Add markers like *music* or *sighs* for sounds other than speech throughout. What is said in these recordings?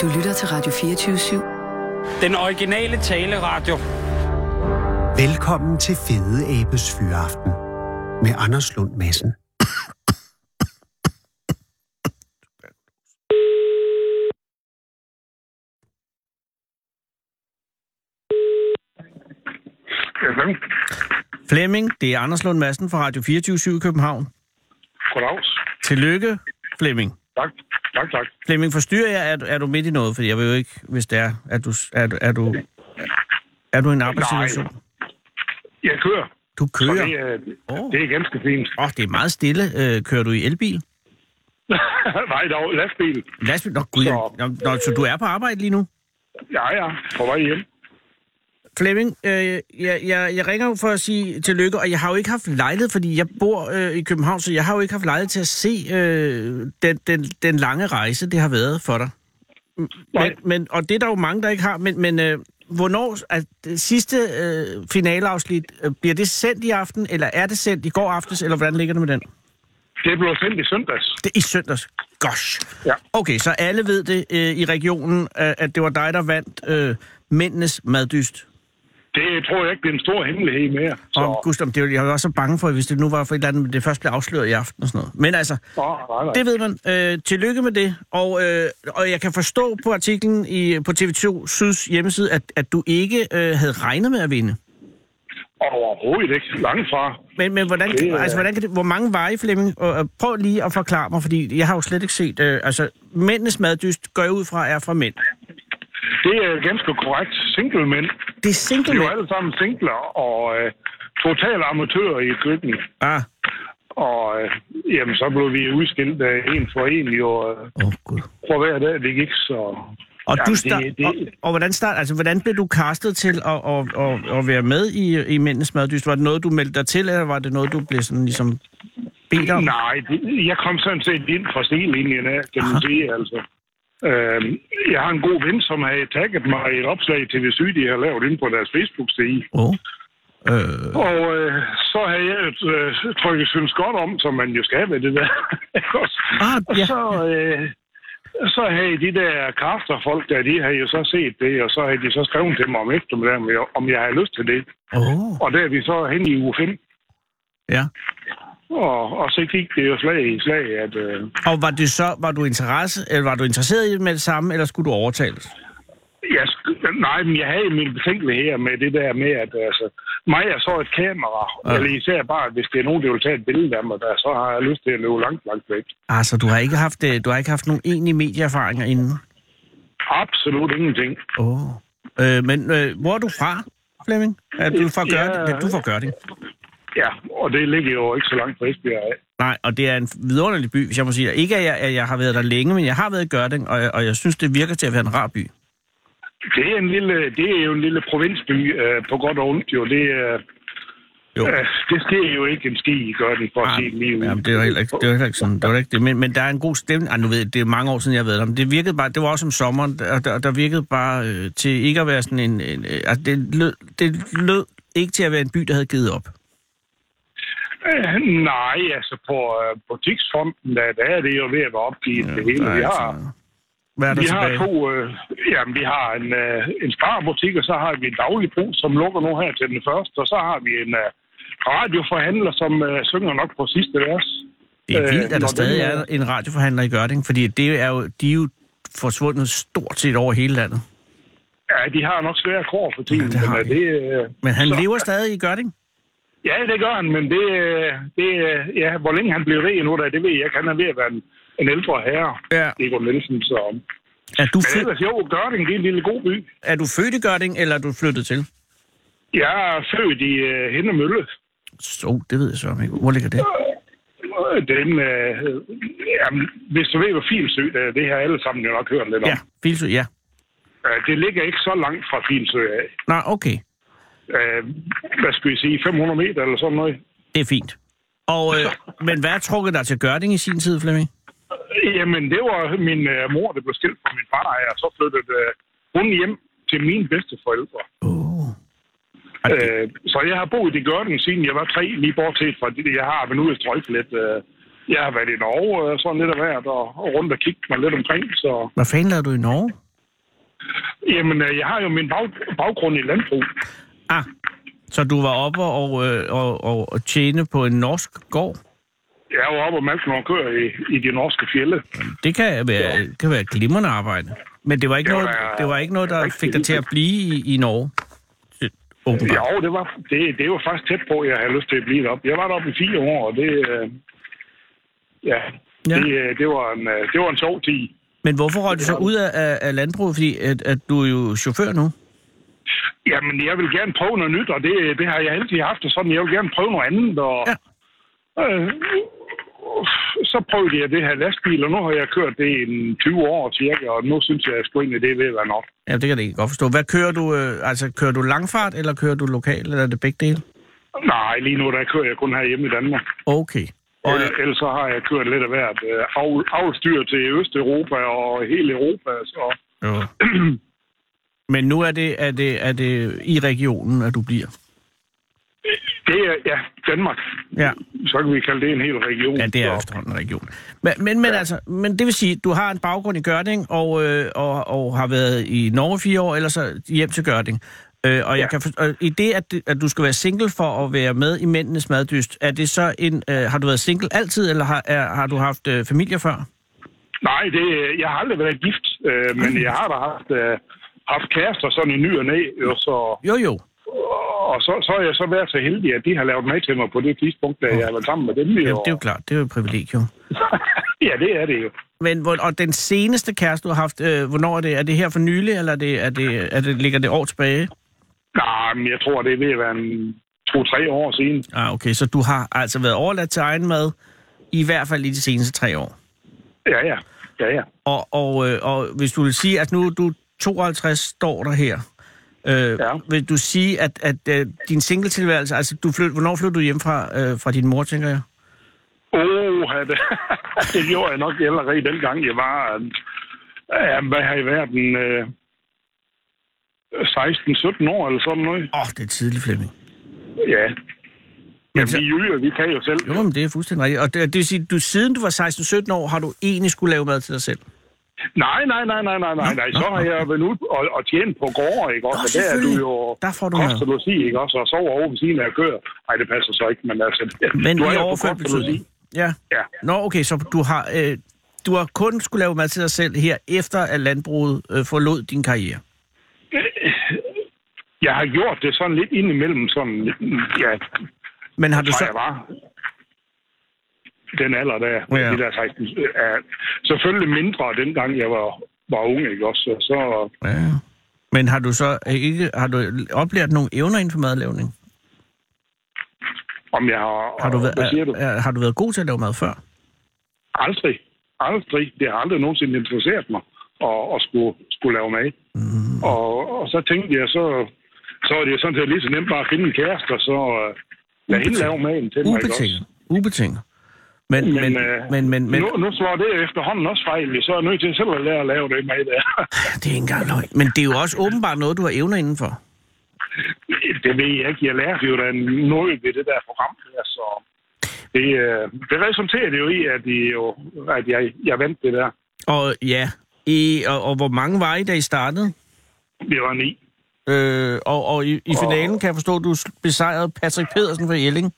Du lytter til Radio 24-7. Den originale taleradio. Velkommen til Fede Abes Fyraften med Anders Lund Madsen. Flemming. Flemming, det er Anders Lund Madsen fra Radio 24 i København. Goddags. Tillykke, Flemming. Tak, tak, tak. Flemming, forstyrrer jeg, er, er du midt i noget? For jeg vil jo ikke, hvis det er, er du, er, er du, er du i en arbejdssituation? Jeg kører. Du Så kører? det, er, Åh, det er ganske fint. oh, det er meget stille. Øh, kører du i elbil? *laughs* Nej, dog, lastbil. Lastbil? Nå, gud, Så- nå, så du er på arbejde lige nu? Ja, ja, på vej hjem. Flemming, øh, jeg, jeg, jeg ringer jo for at sige tillykke, og jeg har jo ikke haft lejlighed, fordi jeg bor øh, i København, så jeg har jo ikke haft lejlighed til at se øh, den, den, den lange rejse, det har været for dig. Nej. Men, men, og det er der jo mange, der ikke har, men, men øh, hvornår det sidste øh, finaleafsnit, øh, bliver det sendt i aften, eller er det sendt i går aftes, eller hvordan ligger det med den? Det blev sendt i søndags. Det er i søndags. Gosh. Ja. Okay, så alle ved det øh, i regionen, øh, at det var dig, der vandt øh, mændenes maddyst. Det tror jeg ikke, det er en stor hemmelighed mere. Så, Og Gustav, det, jeg var også så bange for, hvis det nu var for et eller andet, det først blev afsløret i aften og sådan noget. Men altså, Nå, nej, nej. det ved man. Øh, tillykke med det. Og, øh, og jeg kan forstå på artiklen i, på TV2 Syds hjemmeside, at, at du ikke øh, havde regnet med at vinde. Overhovedet ikke. Langt fra. Men, men hvordan, Det er- altså, hvordan kan det, hvor mange veje, Flemming? Og, og prøv lige at forklare mig, fordi jeg har jo slet ikke set... Øh, altså, mændenes maddyst går jeg ud fra er fra mænd. Det er ganske korrekt. Single mænd. Det er single De er jo alle sammen singler og øh, totale amatører i køkkenet. Ah, Og øh, jamen, så blev vi udskilt af en for en jo øh, oh, Gud. for hver dag, det gik så... Og, Jamen, du det- start, det- og, og hvordan start, altså, hvordan blev du castet til at, at, at, at være med i, i Mændenes Maddyst? Var det noget, du meldte dig til, eller var det noget, du blev sådan ligesom bedt om? Nej, det, jeg kom sådan set ind fra stillinjen af, kan man sige, altså. Øhm, jeg har en god ven, som har tagget mig i et opslag til det syge, de har lavet inde på deres Facebook-side. Oh. Øh, Og øh, så har jeg øh, trykket synes godt om, som man jo skal med det der. *laughs* Ah, og ja. så, øh, så havde de der kræfterfolk der, de har jo så set det, og så havde de så skrevet til mig om eftermiddagen, om jeg- om jeg havde lyst til det. oh. Og der er vi så hen i uge 5. Ja. Og, og så gik det jo slag i slag, at... Øh, Og var det så, var du, interesse, eller var du interesseret i det med det samme, eller skulle du overtales? Jeg, nej, men jeg havde min betænkelighed med det der med, at altså, mig er så et kamera, Ja. eller især bare, hvis det er nogen, der vil tage et billede af mig, der, så har jeg lyst til at løbe langt, langt væk. Altså, du har ikke haft, øh, du har ikke haft nogen egentlige medieerfaringer inden? Absolut ingenting. Åh. Oh. Øh, men øh, hvor er du fra, Flemming? Er du fra. Gørding? Ja. Du fra Gørding. Ja, og det ligger jo ikke så langt fra Esbjerg af. Nej, og det er en vidunderlig by, hvis jeg må sige. Ikke, at jeg, at jeg har været der længe, men jeg har været i Gørding, og, jeg- og jeg synes, det virker til at være en rar by. Det er, en lille, det er jo en lille provinsby, øh, på godt og ondt jo. Det, øh, Jo. øh, det sker jo ikke en ski i Gørden, for at sige det lige ud. Jamen, det er jo heller ikke, det er jo heller ikke sådan. Det var ikke det. Men, men der er en god stemning. Ej, nu ved jeg, det er mange år siden, jeg har været der. Men det virkede bare, det var også om sommeren, og der, der virkede bare øh, til ikke at være sådan en... en øh, altså, det lød, det lød ikke til at være en by, der havde givet op. Øh, nej, altså på øh, butiksfronten, der, der er det jo ved at være opgivet det hele. Vi har, hvad er der vi har tilbage? to, øh, jamen, vi har en, øh, en sparbutik, og så har vi en daglig brug, som lukker nu her til den første, og så har vi en øh, radioforhandler, som øh, synger nok på sidste vers. Det er vildt, at når der stadig er en radioforhandler i Gørding, fordi det er jo, de er jo forsvundet stort set over hele landet. Ja, de har nok svære kår for tiden. Ja, det har men, de. øh, det, øh, Men han så- lever stadig i Gørding? Ja, det gør han, men det, øh, det øh, ja, hvor længe han bliver ved nu, der, det ved jeg ikke. Han er ved at være en, en ældre herre, Ja. Igor Nielsen. Så. Er du, Men fø- ellers jo, Gørding, det er en lille god by. er du født i Gørding, eller er du flyttet til? Jeg er født i uh, Hindemølle. Så, det ved jeg så ikke. Hvor ligger det? Øh, Den, øh, jamen, hvis du ved, hvor Filsø er, det har alle sammen jo nok hørt lidt om. Ja, Filsø, ja. Øh, Det ligger ikke så langt fra Filsø af. Nej, okay. Øh, Hvad skal vi sige, 500 meter eller sådan noget? Det er fint. Og, øh, men hvad trukket dig til Gørding i sin tid, Flemming? Jamen, det var min øh, mor, der blev skilt fra min far, og så flyttede øh, hun hjem til mine bedsteforældre. Oh. Øh, så jeg har boet i Gørding, siden jeg var tre, lige bortset fra det, jeg har ude og strøjfe lidt. Øh, jeg har været i Norge, øh, sådan lidt af hvert, og, og rundt og kigge mig lidt omkring, så... Hvad fanden lavede du i Norge? Jamen, øh, jeg har jo min bag, baggrund i landbrug. Ah, så du var oppe og, øh, og, og, og tjene på en norsk gård? Jeg var oppe og malke nogle køer i, i de norske fjelle. Det kan være, ja. kan være et glimrende arbejde. Men det var ikke, Det var noget, det var ikke noget, der fik dig til at blive i, i Norge? Åbenbart. Jo, det var, det, det var faktisk tæt på, at jeg havde lyst til at blive deroppe. Jeg var deroppe i fire år, og det... Øh, ja, Ja. Det, øh, det, var en, øh, det var en sjov tid. Men hvorfor røg du så ud af, af, af landbruget? Fordi at, at du er jo chauffør nu. Jamen, jeg vil gerne prøve noget nyt, og det, det har jeg altid haft det sådan. Jeg vil gerne prøve noget andet, og... Ja. Øh, så prøvede jeg det her lastbil, og nu har jeg kørt det i en 20 år cirka, og nu synes jeg, at sgu egentlig, det er ved at være nok. Ja, det kan jeg egentlig godt forstå. Hvad kører du? Øh, altså, kører du langfart, eller kører du lokal, eller er det begge dele? Nej, lige nu der kører jeg kun her hjemme i Danmark. Okay. Og, Og ellers så har jeg kørt lidt af hvert øh, avl, avlstyr til Østeuropa og hele Europa. Så. jo. *clears throat* Men nu er det, er, det, er det i regionen, at du bliver? Det er, ja, Danmark. Ja. Så kan vi kalde det en hel region. Ja, det er efterhånden en region. Men, men, men, altså, men det vil sige, du har en baggrund i Gørding, og, øh, og, og har været i Norge fire år, eller så hjem til Gørding. Øh, og, jeg Ja. kan for, og i det, at, at du skal være single for at være med i Mændenes Maddyst, er det så en... Øh, har du været single altid, eller har, er, har du haft øh, familie før? Nej, det, jeg har aldrig været gift, øh, men jeg har da haft, øh, haft kærester sådan i ny og næ, og så, Jo, jo. og så, så har jeg så været så heldig, at de har lavet mig til mig på det tidspunkt, da jeg var sammen med dem. Ja, Jo. det er jo klart. Det er jo et privilegium. *laughs* ja, det er det jo. Men hvor, og den seneste kæreste, du har haft, øh, hvornår er det? Er det her for nylig, eller er det, er det, er det, ligger det år tilbage? Nej, men jeg tror, det er ved at være en to-tre år siden. Ah, okay, så du har altså været overladt til egen mad, i hvert fald i de seneste tre år. Ja, ja. Ja, ja. Og, og, øh, og hvis du vil sige, at nu du 52, står der her, øh, Ja. vil du sige, at, at øh, din singletilværelse, altså du flyt, hvornår flyttede du hjem fra, øh, fra din mor, tænker jeg? Åh, oh, det, *laughs* det gjorde jeg nok allerede dengang, jeg var... øh, Ja, hvad har jeg været? En, øh, 16-17 år eller sådan noget. Åh, oh, det er tidligt, Flemming. Ja. Men så- vi jyder, vi kan jo selv. Jo, men det er fuldstændig rigtigt. Og det, det vil sige, du, siden du var 16-17 år, har du egentlig skulle lave mad til dig selv? Nej, nej, nej, nej, nej, nej, nej. Så har jeg været ude og, og tjent på gårde, ikke også? Nå, Og der er du jo Der får du kost og logi, ikke også? Og sover over ved siden af køer. Nej, det passer så ikke, men altså... Men du er i overført betydning. Ja. Ja. Nå, okay, så du har, øh, du har kun skulle lave mad til dig selv her, efter at landbruget øh, forlod din karriere. Jeg har gjort det sådan lidt indimellem, sådan... Ja, Men har du så... jeg var den alder der, Ja. ja. de der 16, er selvfølgelig mindre dengang jeg var, var ung, ikke også? Så, Ja. Men har du så ikke har du oplært nogle evner inden for madlavning? om jeg har... Har du, hvad siger været, du? er, har du været god til at lave mad før? Aldrig. Aldrig. Det har aldrig nogensinde interesseret mig at, at skulle, skulle lave mad. Mm. Og, og så tænkte jeg, så, så er det jo sådan set lige så nemt bare at finde en kæreste, og så uh, lade hende lave maden til mig. ikke også? Ubetinget. Ubetinget. Men, men, Men, men, øh, men, men, men nu, nu slår det efterhånden også fejl. Så er jeg nødt til selv at lære at lave det mad der. *laughs* det er ikke engang løgn. Men det er jo også åbenbart noget, du har evner indenfor. det ved jeg ikke. Jeg lærte jo da noget ved det der program der, så det, øh, det resulterede jo i, at, de jo, at jeg, jeg vandt det der. Og ja, i, og, og hvor mange var I, da I startede? Det var ni. Øh, og, og i, i finalen kan jeg forstå, at du besejrede Patrick Pedersen fra Jelling.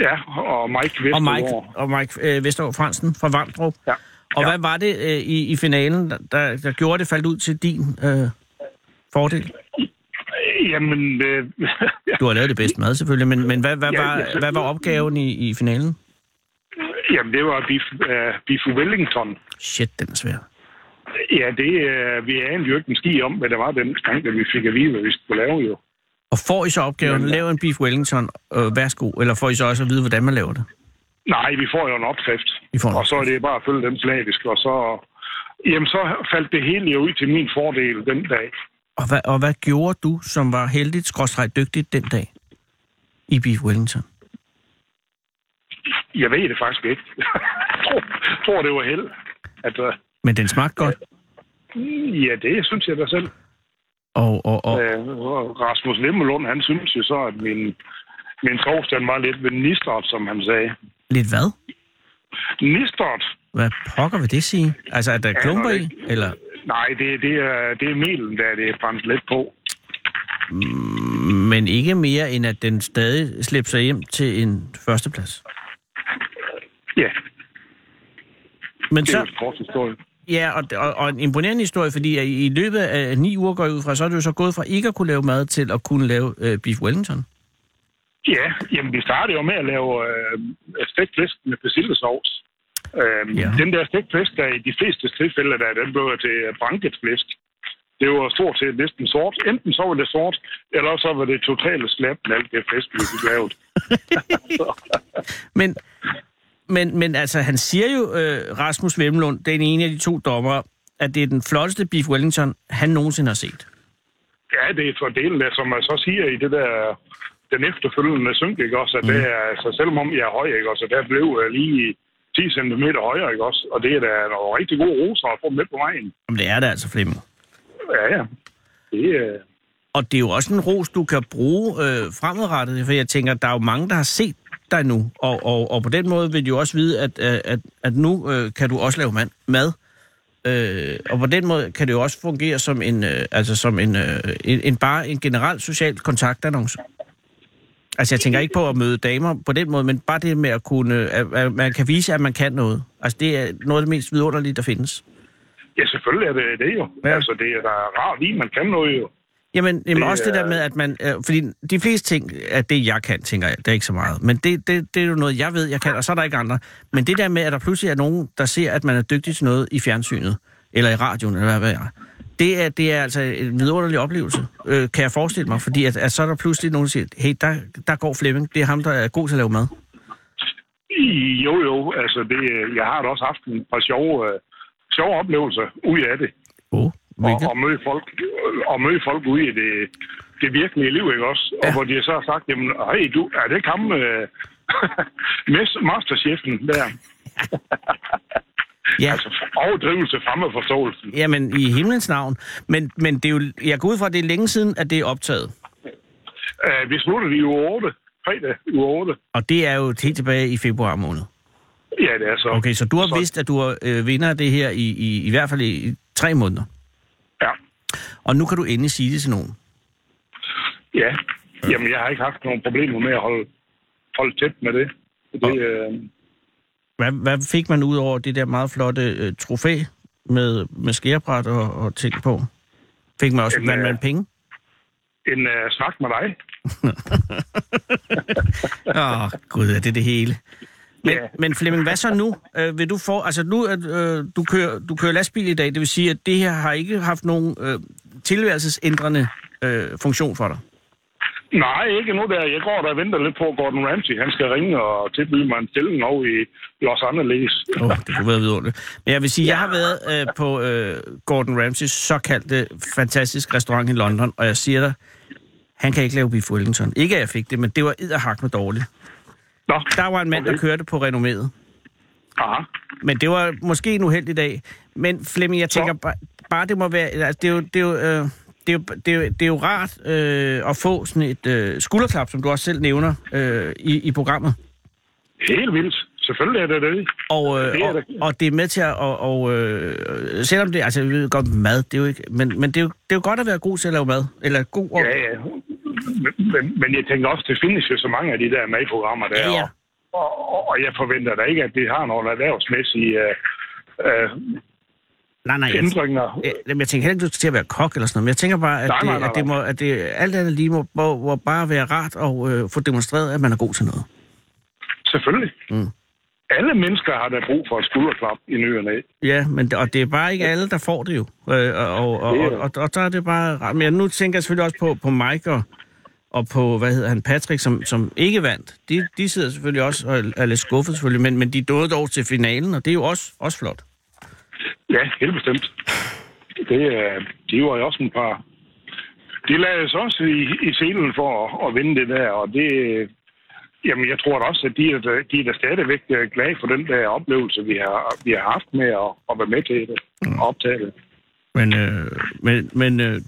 Ja, og Mike Og Vestergaard. Mike, og Mike øh, Vestergaard Fransen fra Vamdrup. Ja. Og Ja. hvad var det øh, i, i finalen, der, der gjorde det faldt ud til din øh, fordel? Jamen, øh, *laughs* Du har lavet det bedste mad selvfølgelig, men, men hvad, hvad, Ja, var, ja, hvad var opgaven i, i finalen? jamen, det var Biff, uh, Biff Wellington. Shit, den er svær. Ja, det, uh, vi anede jo ikke en ski om, hvad det var den gang, da vi fik at vide, hvad vi skulle lave jo. Og får I så opgaven, Jamen, lave en beef Wellington, øh, værsgo, eller får I så også at vide, hvordan man laver det? Nej, vi får jo en opskrift. I får en og så er det bare at følge den slavisk, og så... Jamen, så faldt det hele jo ud til min fordel den dag. Og hvad, og hvad gjorde du, som var heldigt, skråstrej dygtigt den dag i beef Wellington? Jeg ved det faktisk ikke. Jeg *laughs* tror, tror, det var held. At, uh, Men den smagte godt, ja, det synes jeg da selv. Og, og, og, Øh, Rasmus Limmelund, han synes jo så, at min, min den var lidt ved nistret, som han sagde. lidt hvad? Nistret? Hvad pokker vil det sige? Altså, er der klumper i? ikke. Eller? Nej, det, det, er, det er melen, der er det brændt lidt på. Men ikke mere, end at den stadig slipper sig hjem til en førsteplads. Ja, Men det er så, jo sportshistorie. Ja, og, og, og en imponerende historie, fordi i løbet af ni uger går ud fra, så er det jo så gået fra ikke at kunne lave mad til at kunne lave øh, beef wellington. Ja, jamen vi startede jo med at lave øh, stegt flæsk med persillesovs. Øh, Ja. Den der stegt flæsk, der i de fleste tilfælde, der den blev til branket flæsk. Det var stort set næsten sort. Enten så var det sort, eller så var det totalt slap med alt det flæsk, vi fik lavet. *laughs* *laughs* Men, men, men altså, han siger jo, øh, Rasmus Vemlund, den ene af de to dommer, at det er den flotteste beef wellington, han nogensinde har set. Ja, det er fordelen af, som man så siger i det der, den efterfølgende synk, ikke også, at mm. det er, altså selvom om jeg er høj, ikke også, at der blev jeg lige 10 cm højere, ikke også, og det er da nogle rigtig gode roser at få med på vejen. Jamen, det er det altså, Flemming. Ja, ja. Det er... Og det er jo også en ros, du kan bruge øh, fremadrettet, for jeg tænker, der er jo mange, der har set dig nu, og, og, og på den måde vil jo også vide, at, at, at, nu øh, kan du også lave mad. mad. Øh, og på den måde kan det jo også fungere som en, øh, altså som en, øh, en, en bare en generel social kontaktannonce. Altså jeg tænker ikke på at møde damer på den måde, men bare det med at kunne, at, at man kan vise, at man kan noget. Altså det er noget af det mest vidunderlige, der findes. Ja, selvfølgelig er det det jo. Ja. Altså, det er da rart lige, man kan noget jo. Jamen, jamen Det også det der er- med, at man... Øh, fordi de fleste ting er det, jeg kan, tænker jeg. Det er ikke så meget. Men det, det, det er jo noget, jeg ved, jeg kan, og så er der ikke andre. Men det der med, at der pludselig er nogen, der ser, at man er dygtig til noget i fjernsynet, eller i radioen, eller hvad ved jeg. Det er, det er altså en vidunderlig oplevelse, øh, kan jeg forestille mig. Fordi at, at så er der pludselig nogen, der siger, hey, der, der går Flemming. Det er ham, der er god til at lave mad. Jo, jo. Altså, det, jeg har da også haft en par sjove, øh, sjove oplevelser ud af det. Oh, hvilket? og, møde folk, og møde folk ude i det, det virkelige liv, ikke også? Ja. Og hvor de så har sagt, jamen, hey, du, er det ikke ham, øh, *laughs* masterchefen der? Ja. *laughs* Altså, overdrivelse fremme forståelsen. Jamen, i himlens navn. Men, men det er jo, jeg går ud fra, at det er længe siden, at det er optaget. Uh, vi sluttede i uge 8. Fredag uge 8. Og det er jo helt tilbage i februar måned. Ja, det er så. Okay, så du har så, vidst, at du øh, vinder det her i, i, i hvert fald i, i tre måneder. Og nu kan du endelig sige det til nogen. Ja. Jamen, jeg har ikke haft nogen problemer med at holde, holde tæt med det. det øh, Hvad, hvad fik man ud over det der meget flotte øh, trofæ med, med skærebræt og, og ting på? Fik man også Jamen, man, man øh, penge? en uh, snak med dig. *laughs* Åh, oh, gud, er det det hele? Men, Ja. men Flemming, hvad så nu? Øh, vil du få, altså nu, at øh, du, kører, du kører lastbil i dag, det vil sige, at det her har ikke haft nogen øh, tilværelsesændrende øh, funktion for dig? Nej, ikke nu der. Jeg går der og venter lidt på Gordon Ramsay. Han skal ringe og tilbyde mig en stilling over i Los Angeles. Oh, det kunne være vidunderligt. Men jeg vil sige, jeg har været øh, på øh, Gordon Ramsays såkaldte fantastisk restaurant i London, og jeg siger dig, han kan ikke lave beef Wellington. Ikke at jeg fik det, men det var edderhak med dårligt. Nå, Der var en mand, der Okay. kørte på renomméet. aha. Men det var måske en uheldig dag. Men Flemming, jeg tænker bare, bare det må være... Altså, det er jo... Det er jo øh, det er, jo, det, er jo, det er jo rart øh, at få sådan et øh, skulderklap, som du også selv nævner øh, i, i programmet. Helt vildt. Selvfølgelig er det det. Og, øh, Det er og, det. og det er med til at... Og, og, øh, selvom det... Altså, jeg ved godt, mad, det er jo ikke... Men, men det, er jo, det er jo godt at være god til at lave mad. Eller god... Og, Ja, ja. Men, men, jeg tænker også, det findes jo så mange af de der madprogrammer der. Ja. Og, og, og jeg forventer da ikke, at det har nogle erhvervsmæssige øh, øh, nej, nej. Jeg, ændringer. jeg, jeg tænker heller ikke, du skal til at være kok eller sådan noget. Men jeg tænker bare, at, Nej, nej, det, nej, at, det, må, at det alt andet lige må, må, må bare være rart at øh, få demonstreret, at man er god til noget. Selvfølgelig. Mm. Alle mennesker har da brug for et skulderklap i ny og næ. Ja, men, og det er bare ikke alle, der får det jo. Øh, og, og, og, og, og, og der er det bare. Men nu tænker jeg selvfølgelig også på, på Mike og, og på, hvad hedder han, Patrick, som, som ikke vandt. De, de sidder selvfølgelig også og er lidt skuffet selvfølgelig, men, men de nåede dog til finalen, og det er jo også, også flot. Ja, helt bestemt. Det, øh, de var jo også en par... De lavede sig også i, i scenen for at, at vinde det der, og det... Jamen, jeg tror da også, at de er, da- de er da stadigvæk øh, glade for den der oplevelse, vi har, vi har haft med at, at være med til det og optage det. Men, øh, men, men øh,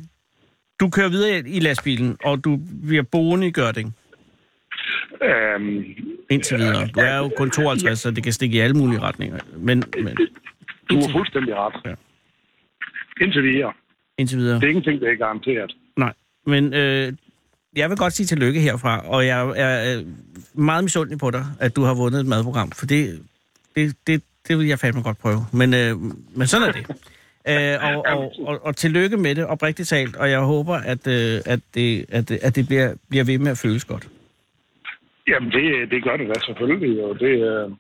du kører videre i lastbilen, og du bliver boende i Gørding Øhm, indtil videre. Du er jo kun 52, så det kan stikke i alle mulige retninger. Men, men du har fuldstændig ret. Ja. Indtil videre. indtil videre. Det er ingenting, der er garanteret. Nej, men øh, jeg vil godt sige tillykke herfra, og jeg er øh, meget misundelig på dig, at du har vundet et madprogram, for det, det, det, det vil jeg fandme godt prøve. Men, øh, men sådan er det. Øh, og, og, og, og tillykke med det, oprigtigt talt, og jeg håber, at, øh, at det, at, det- at det bliver, bliver ved med at føles godt. Jamen, det, det gør det da selvfølgelig, og det, øh,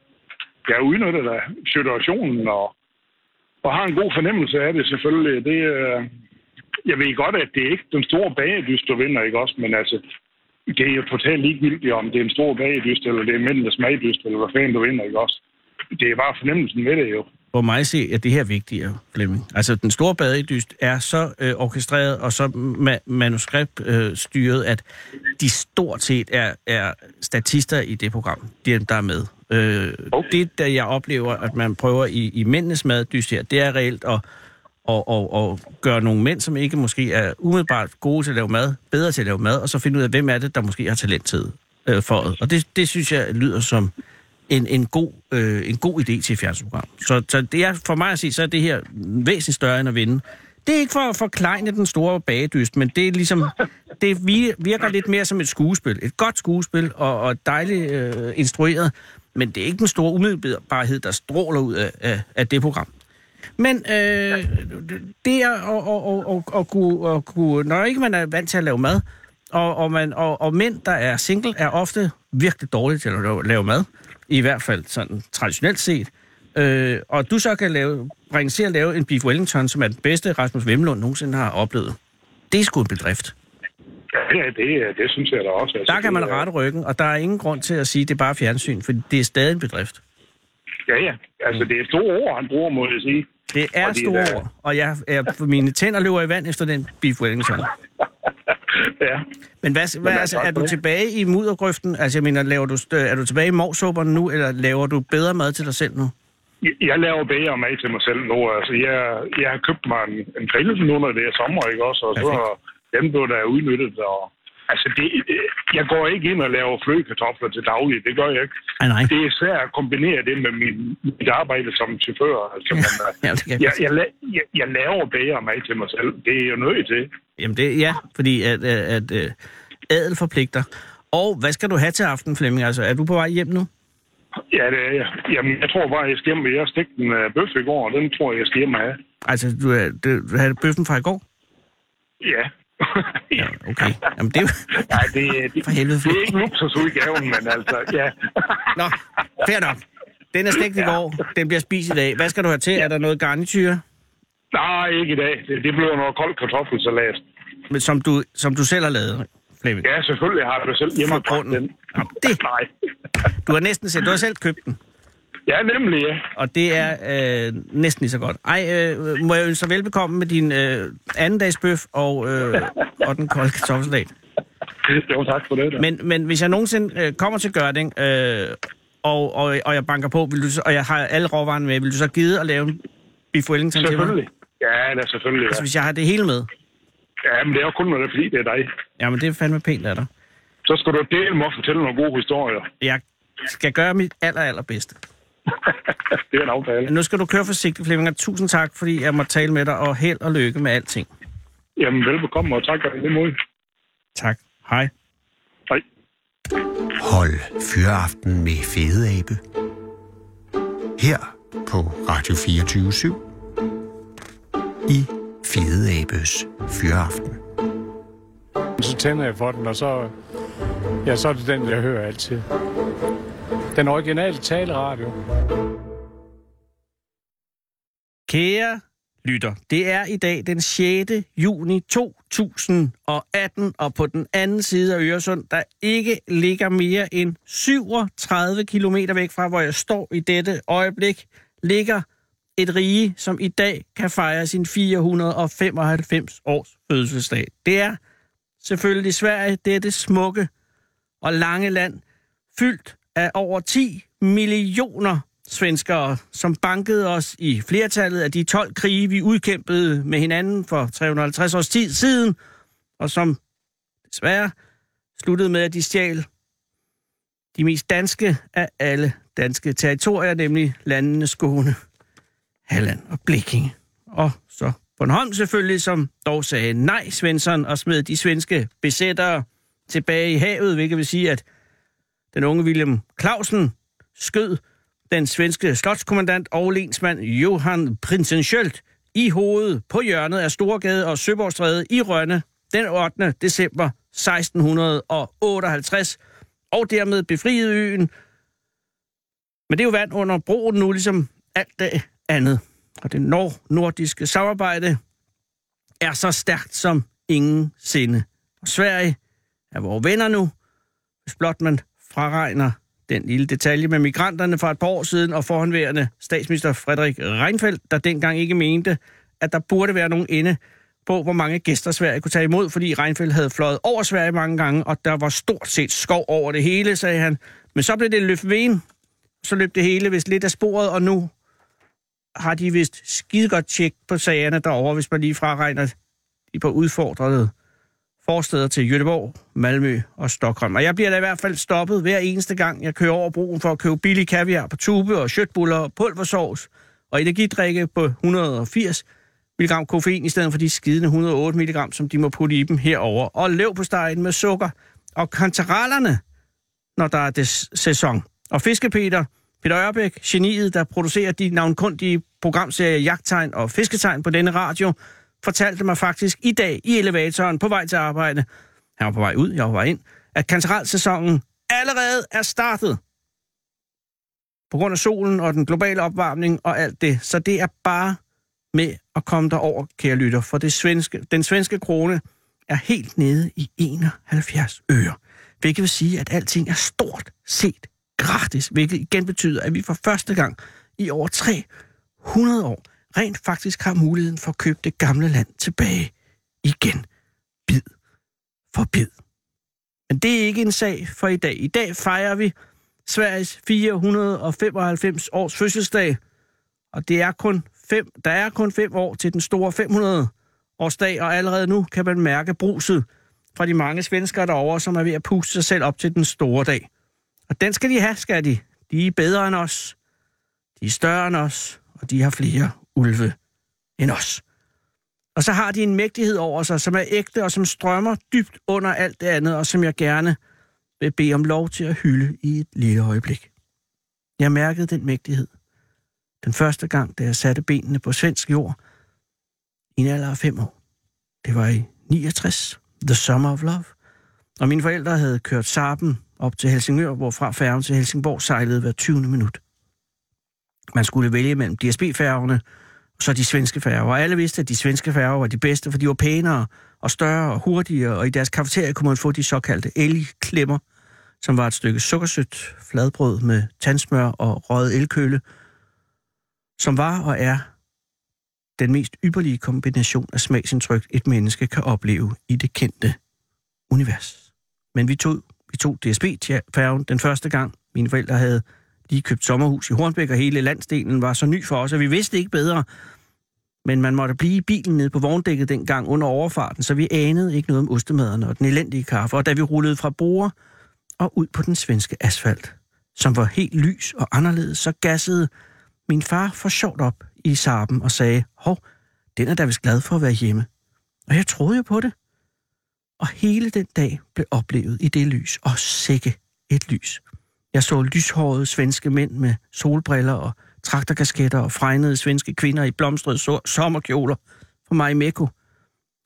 jeg udnytter da situationen, og, og har en god fornemmelse af det selvfølgelig. Det, øh, jeg ved godt, at det er ikke den store bagedyst, du vinder, ikke også? Men altså, det er jo totalt ligegyldigt, om det er en stor bagedyst, eller det er mændenes magdyst, eller hvad fanden du vinder, ikke også? Det er bare fornemmelsen med det jo. For mig se, at det her vigtigere, Flemming. Altså, den store badedyst er så øh, orkestreret og så ma- manuskriptstyret, øh, styret, at de stort set er, er statister i det program, de, der er med. Øh, Okay. Det, der jeg oplever, at man prøver i, i mændenes maddyst her, det er reelt at og, og, og gøre nogle mænd, som ikke måske er umiddelbart gode til at lave mad, bedre til at lave mad, og så finde ud af, hvem er det, der måske har talent til øh, for det. Og det, det synes jeg lyder som en, en, god, øh, en god idé til et fjernsynsprogram. Så, så det er for mig at sige, så er det her væsentligt større end at vinde. Det er ikke for at forklejne den store bagedyst, men det er ligesom, det virker lidt mere som et skuespil. Et godt skuespil og, og dejligt øh, instrueret, men det er ikke den store umiddelbarhed, der stråler ud af, af, af det program. Men øh, det er at, at, at, at, at, kunne, at kunne, når ikke man er vant til at lave mad, og, og, man, og, og mænd, der er single, er ofte virkelig dårlige til at lave, lave mad, i hvert fald sådan traditionelt set. Øh, og du så kan lave, bringe til at lave en beef wellington, som er den bedste Rasmus Vemlund nogensinde har oplevet. Det er sgu en bedrift. Ja, det, det synes jeg da også. Altså, Der kan man rette ryggen, og der er ingen grund til at sige, at det er bare fjernsyn, for det er stadig en bedrift. Ja, ja. Altså, det er store ord, han bruger, må jeg sige. Det er store ord, og jeg, jeg, mine tænder løber i vand efter den beef wellington. *laughs* Ja. Men hvad, hvad Men altså, er du tilbage i muddergrøften? Altså, jeg mener, laver du, er du tilbage i morsåberne nu, eller laver du bedre mad til dig selv nu? Jeg- Jeg laver bager mad til mig selv nu. Altså, jeg, jeg har købt mig en, en grill nu, når det er sommer, ikke også? Og så dem blev der udnyttet. Og, altså, det, jeg går ikke ind og laver flødekartofler til daglig. Det gør jeg ikke. Ej, nej. Det er svært at kombinere det med min, mit arbejde som chauffør. Altså, men, øh, Ja, jeg jeg, jeg, jeg, jeg laver bager mad til mig selv. Det er jeg nødt til. Jamen, det, ja, fordi at, at, at, at adel forpligter. Og hvad skal du have til aften, Flemming? Altså, er du på vej hjem nu? Ja, det er jeg. Jamen, jeg tror bare, jeg skal hjem. Jeg stegte en uh, bøf i går, og den tror jeg, jeg skal hjem af. Altså, du, du, du havde bøffen fra i går? Ja. *laughs* Ja, okay. Jamen, det er jo... Nej, det, det, *laughs* For helvede. det er ikke luksusudgaven, men altså, ja. *laughs* Nå, fair nok. Den er stegt i går. Den bliver spist i dag. Hvad skal du have til? Er der noget garnityr, Nej, ikke i dag. Det, det bliver noget kold kartoffelsalat. men som du, som du selv har lavet, Flemming? Ja, selvfølgelig har jeg det selv hjemme grunden. den. Nå, det- Nej. Du har næsten set, du har selv købt den. Ja, nemlig, ja. Og det er øh, næsten lige så godt. Ej, øh, må jeg ønske dig velbekomme med din øh, anden dags bøf og, øh, og den kolde kartoffelsalat. Jo, tak for det. Da. Men, men hvis jeg nogensinde øh, kommer til Gørding, øh, og, og, og jeg banker på, vil du så, og jeg har alle råvarerne med, vil du så gide at lave en beef wellington til mig? selvfølgelig. Ja, da selvfølgelig. Altså, Ja. hvis jeg har det hele med. ja, men det er jo kun, når det er fordi, det er dig. Jamen, det er fandme pænt af dig. Så skal du dele mig og fortælle nogle gode historier. Jeg skal gøre mit aller, allerbedste. *laughs* det er en aftale. Nu skal du køre forsigtigt, Flemming, og tusind tak, fordi jeg må tale med dig, og held og lykke med alting. Jamen, velbekomme, og tak for det måde. Tak. Hej. Hej. Hold Fyraften med Fede Abe. Her på Radio 24 i Fede Abes Fyraften. Så tænder jeg for den, og så, ja, så er det den, jeg hører altid. Den originale taleradio. Kære lytter, det er i dag den 6. juni 2018, og på den anden side af Øresund, der ikke ligger mere end 37 km væk fra, hvor jeg står i dette øjeblik, ligger et rige, som i dag kan fejre sin 495 års fødselsdag. Det er selvfølgelig Sverige, dette smukke og lange land, fyldt af over 10 millioner svenskere, som bankede os i flertallet af de 12 krige, vi udkæmpede med hinanden for 350 års tid siden, og som desværre sluttede med, at de stjal de mest danske af alle danske territorier, nemlig landene Skåne, Halland og Blekinge. Og så Bornholm selvfølgelig, som dog sagde nej, Svensson, og smed de svenske besættere tilbage i havet, hvilket vil sige, at den unge William Clausen skød den svenske slotskommandant og lensmand Johan Prinsenskjöld i hovedet på hjørnet af Storgade og Søborgstræde i Rønne den 8. december 1658, og dermed befriede øen. Men det er jo vand under broen nu, ligesom alt det andet. Og det nordiske samarbejde er så stærkt som ingen sinde. Og Sverige er vores venner nu, hvis blot man fraregner den lille detalje med migranterne fra et par år siden og forhåndværende statsminister Frederik Reinfeldt, der dengang ikke mente, at der burde være nogen ende på, hvor mange gæster Sverige kunne tage imod, fordi Reinfeldt havde fløjet over Sverige mange gange, og der var stort set skov over det hele, sagde han. Men så blev det Løfven, så løb det hele vist lidt af sporet, og nu har de vist skide godt tjek på sagerne derovre, hvis man lige fraregner de på udfordrede forsteder til Göteborg, Malmø og Stockholm. Og jeg bliver da i hvert fald stoppet hver eneste gang, jeg kører over broen for at købe billig kaviar på tube og shirtbuller og pulversovs og energidrikke på 180 mg koffein i stedet for de skidende 108 mg, som de må putte i dem herover. Og løv på stegen med sukker og kantarellerne, når der er des sæson. Og fiskepeter, Peter Ørbæk, geniet, der producerer de navnkundige programserier Jagttegn og Fisketegn på denne radio, fortalte mig faktisk i dag i elevatoren på vej til arbejde, han var på vej ud, jeg var på vej ind, at kantarelsæsonen allerede er startet. På grund af solen og den globale opvarmning og alt det. Så det er bare med at komme derover, kære lytter, for det svenske, den svenske krone er helt nede i 71 øre. Hvilket vil sige, at alting er stort set gratis, hvilket igen betyder, at vi for første gang i over 300 år rent faktisk har muligheden for at købe det gamle land tilbage igen. Bid for bid. Men det er ikke en sag for i dag. I dag fejrer vi Sveriges 495 års fødselsdag, og det er kun fem, der er kun fem år til den store 500 årsdag, og allerede nu kan man mærke bruset fra de mange svenskere derovre, som er ved at puste sig selv op til den store dag. Og den skal de have, skal de. De er bedre end os. De er større end os, og de har flere ulve end os. Og så har de en mægtighed over sig, som er ægte og som strømmer dybt under alt det andet, og som jeg gerne vil bede om lov til at hylde i et lille øjeblik. Jeg mærkede den mægtighed. Den første gang, da jeg satte benene på svensk jord, i en alder af fem år. Det var i 69, The Summer of Love. Og mine forældre havde kørt Sarpen op til Helsingør, hvorfra færgen til Helsingborg sejlede hver 20. minut. Man skulle vælge mellem DSB-færgerne så de svenske færger. Og alle vidste, at de svenske færger var de bedste, for de var pænere og større og hurtigere, og i deres kafeterie kunne man få de såkaldte elgklemmer, som var et stykke sukkersødt fladbrød med tandsmør og røget elkøle, som var og er den mest ypperlige kombination af smagsindtryk, et menneske kan opleve i det kendte univers. Men vi tog, vi tog DSB-færgen den første gang. Mine forældre havde lige købt sommerhus i Hornbæk, og hele landsdelen var så ny for os, at vi vidste ikke bedre. Men man måtte blive i bilen nede på vogndækket dengang under overfarten, så vi anede ikke noget om ostemaderne og den elendige kaffe. Og da vi rullede fra bruger og ud på den svenske asfalt, som var helt lys og anderledes, så gassede min far for sjovt op i sarpen og sagde, hov, den er da vist glad for at være hjemme. Og jeg troede jo på det. Og hele den dag blev oplevet i det lys, og sikke et lys. Jeg så lyshårede svenske mænd med solbriller og traktorkasketter og fregnede svenske kvinder i blomstrede so- sommerkjoler for mig i Mekko.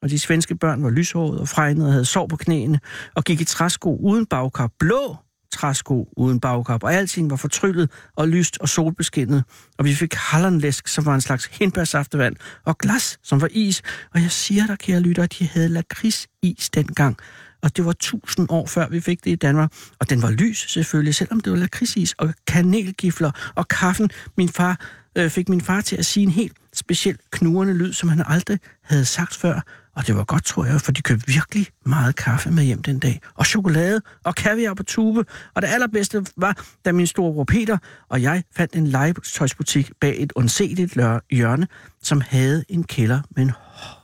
Og de svenske børn var lyshårede og fregnede og havde sår på knæene og gik i træsko uden bagkap, blå træsko uden bagkap, og alting var fortryllet og lyst og solbeskinnet. Og vi fik hallandlæsk, som var en slags hindbærsaftevand, og glas, som var is. Og jeg siger dig, kære lytter, at de havde lakridsis dengang og det var tusind år før vi fik det i Danmark. Og den var lys selvfølgelig, selvom det var lakridsis og kanelgifler og kaffen. Min far øh, fik min far til at sige en helt speciel knurrende lyd, som han aldrig havde sagt før. Og det var godt, tror jeg, for de købte virkelig meget kaffe med hjem den dag. Og chokolade og kaviar på tube. Og det allerbedste var, da min store Peter og jeg fandt en legetøjsbutik bag et undseligt hjørne, som havde en kælder med en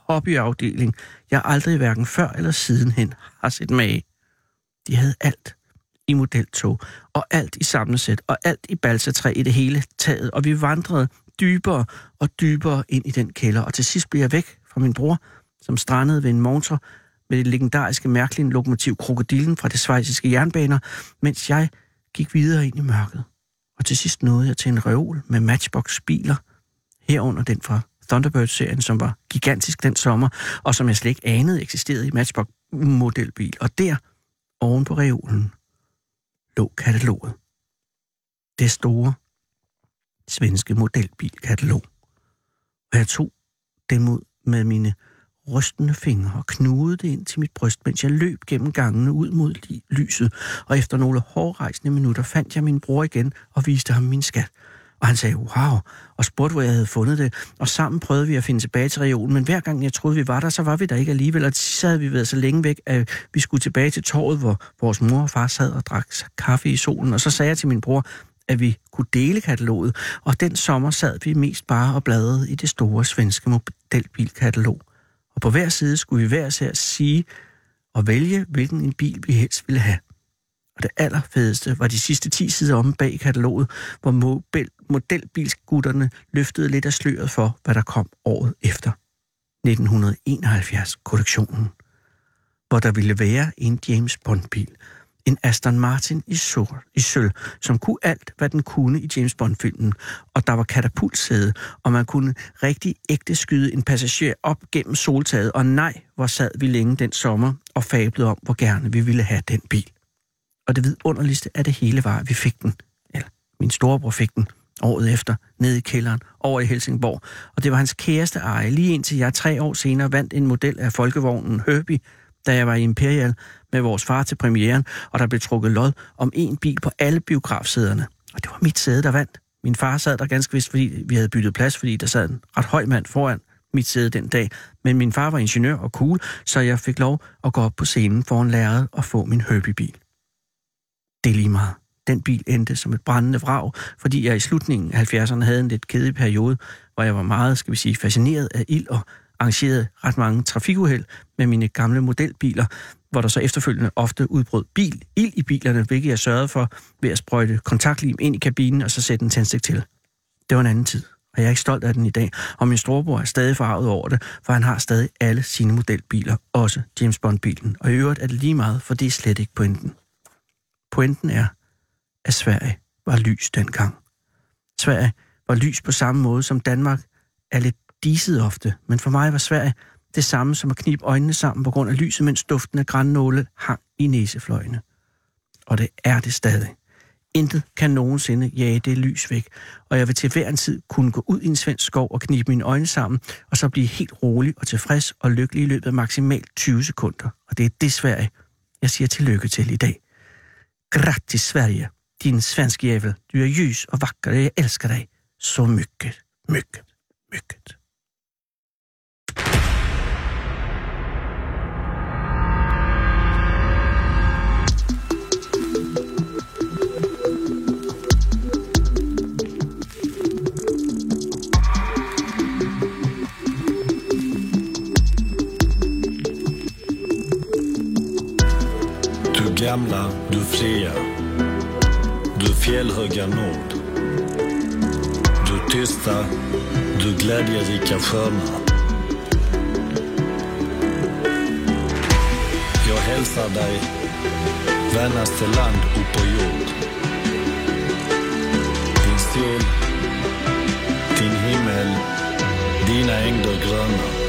hobbyafdeling, jeg aldrig hverken før eller sidenhen har set mage. De havde alt i modeltog, og alt i samlesæt, og alt i balsatræ i det hele taget, og vi vandrede dybere og dybere ind i den kælder, og til sidst blev jeg væk fra min bror, som strandede ved en motor med det legendariske mærkelige lokomotiv Krokodillen fra det svejsiske jernbaner, mens jeg gik videre ind i mørket. Og til sidst nåede jeg til en reol med Matchbox-biler, herunder den fra Thunderbird-serien, som var gigantisk den sommer, og som jeg slet ikke anede eksisterede i Matchbox-modelbil. Og der, oven på reolen, lå kataloget. Det store svenske modelbilkatalog. Og jeg tog den ud med mine rystende fingre og knudede det ind til mit bryst, mens jeg løb gennem gangene ud mod lyset, og efter nogle hårdrejsende minutter fandt jeg min bror igen og viste ham min skat. Og han sagde, wow, og spurgte, hvor jeg havde fundet det. Og sammen prøvede vi at finde tilbage til regionen, men hver gang jeg troede, vi var der, så var vi der ikke alligevel. Og så havde vi været så længe væk, at vi skulle tilbage til torvet, hvor vores mor og far sad og drak kaffe i solen. Og så sagde jeg til min bror, at vi kunne dele kataloget. Og den sommer sad vi mest bare og bladrede i det store svenske modelbilkatalog. Og på hver side skulle vi hver sær sige og vælge, hvilken en bil vi helst ville have. Og det allerfedeste var de sidste 10 sider om bag kataloget, hvor modelbilsgutterne løftede lidt af sløret for, hvad der kom året efter. 1971-kollektionen, hvor der ville være en James Bond-bil, en Aston Martin i, sort, i sølv, som kunne alt, hvad den kunne i James Bond-filmen. Og der var katapultsæde, og man kunne rigtig ægte skyde en passager op gennem soltaget. Og nej, hvor sad vi længe den sommer og fablede om, hvor gerne vi ville have den bil. Og det vidunderligste af det hele var, at vi fik den, eller min storebror fik den, året efter, nede i kælderen, over i Helsingborg. Og det var hans kæreste eje, lige indtil jeg tre år senere vandt en model af folkevognen Herbie, da jeg var i Imperial med vores far til premieren, og der blev trukket lod om en bil på alle biografsæderne. Og det var mit sæde, der vandt. Min far sad der ganske vist, fordi vi havde byttet plads, fordi der sad en ret høj mand foran mit sæde den dag. Men min far var ingeniør og cool, så jeg fik lov at gå op på scenen foran lærret og få min Herbie-bil. Det er lige meget. Den bil endte som et brændende vrag, fordi jeg i slutningen af 70'erne havde en lidt kedelig periode, hvor jeg var meget, skal vi sige, fascineret af ild og arrangerede ret mange trafikuheld med mine gamle modelbiler, hvor der så efterfølgende ofte udbrød bil, ild i bilerne, hvilket jeg sørgede for ved at sprøjte kontaktlim ind i kabinen og så sætte en tændstik til. Det var en anden tid, og jeg er ikke stolt af den i dag, og min storebror er stadig farvet over det, for han har stadig alle sine modelbiler, også James Bond-bilen, og i øvrigt er det lige meget, for det er slet ikke pointen. Pointen er, at Sverige var lys dengang. Sverige var lys på samme måde, som Danmark er lidt diset ofte, men for mig var Sverige det samme som at knibe øjnene sammen på grund af lyset, mens duften af grænnåle hang i næsefløjene. Og det er det stadig. Intet kan nogensinde jage det lys væk, og jeg vil til hver en tid kunne gå ud i en svensk skov og knibe mine øjne sammen, og så blive helt rolig og tilfreds og lykkelig i løbet af maksimalt 20 sekunder. Og det er det Sverige, jeg siger tillykke til i dag. Grattis Sverige, din svensk jävel. Du er ljus og vacker, jeg elsker dig så mycket, mycket, mycket. gamla, fria. Du fjällhöga nord. Du tysta, du glädjerika sköna. Jag hälsar dig, vänaste land upp på jord. Din sol, din himmel, dina ängder gröna.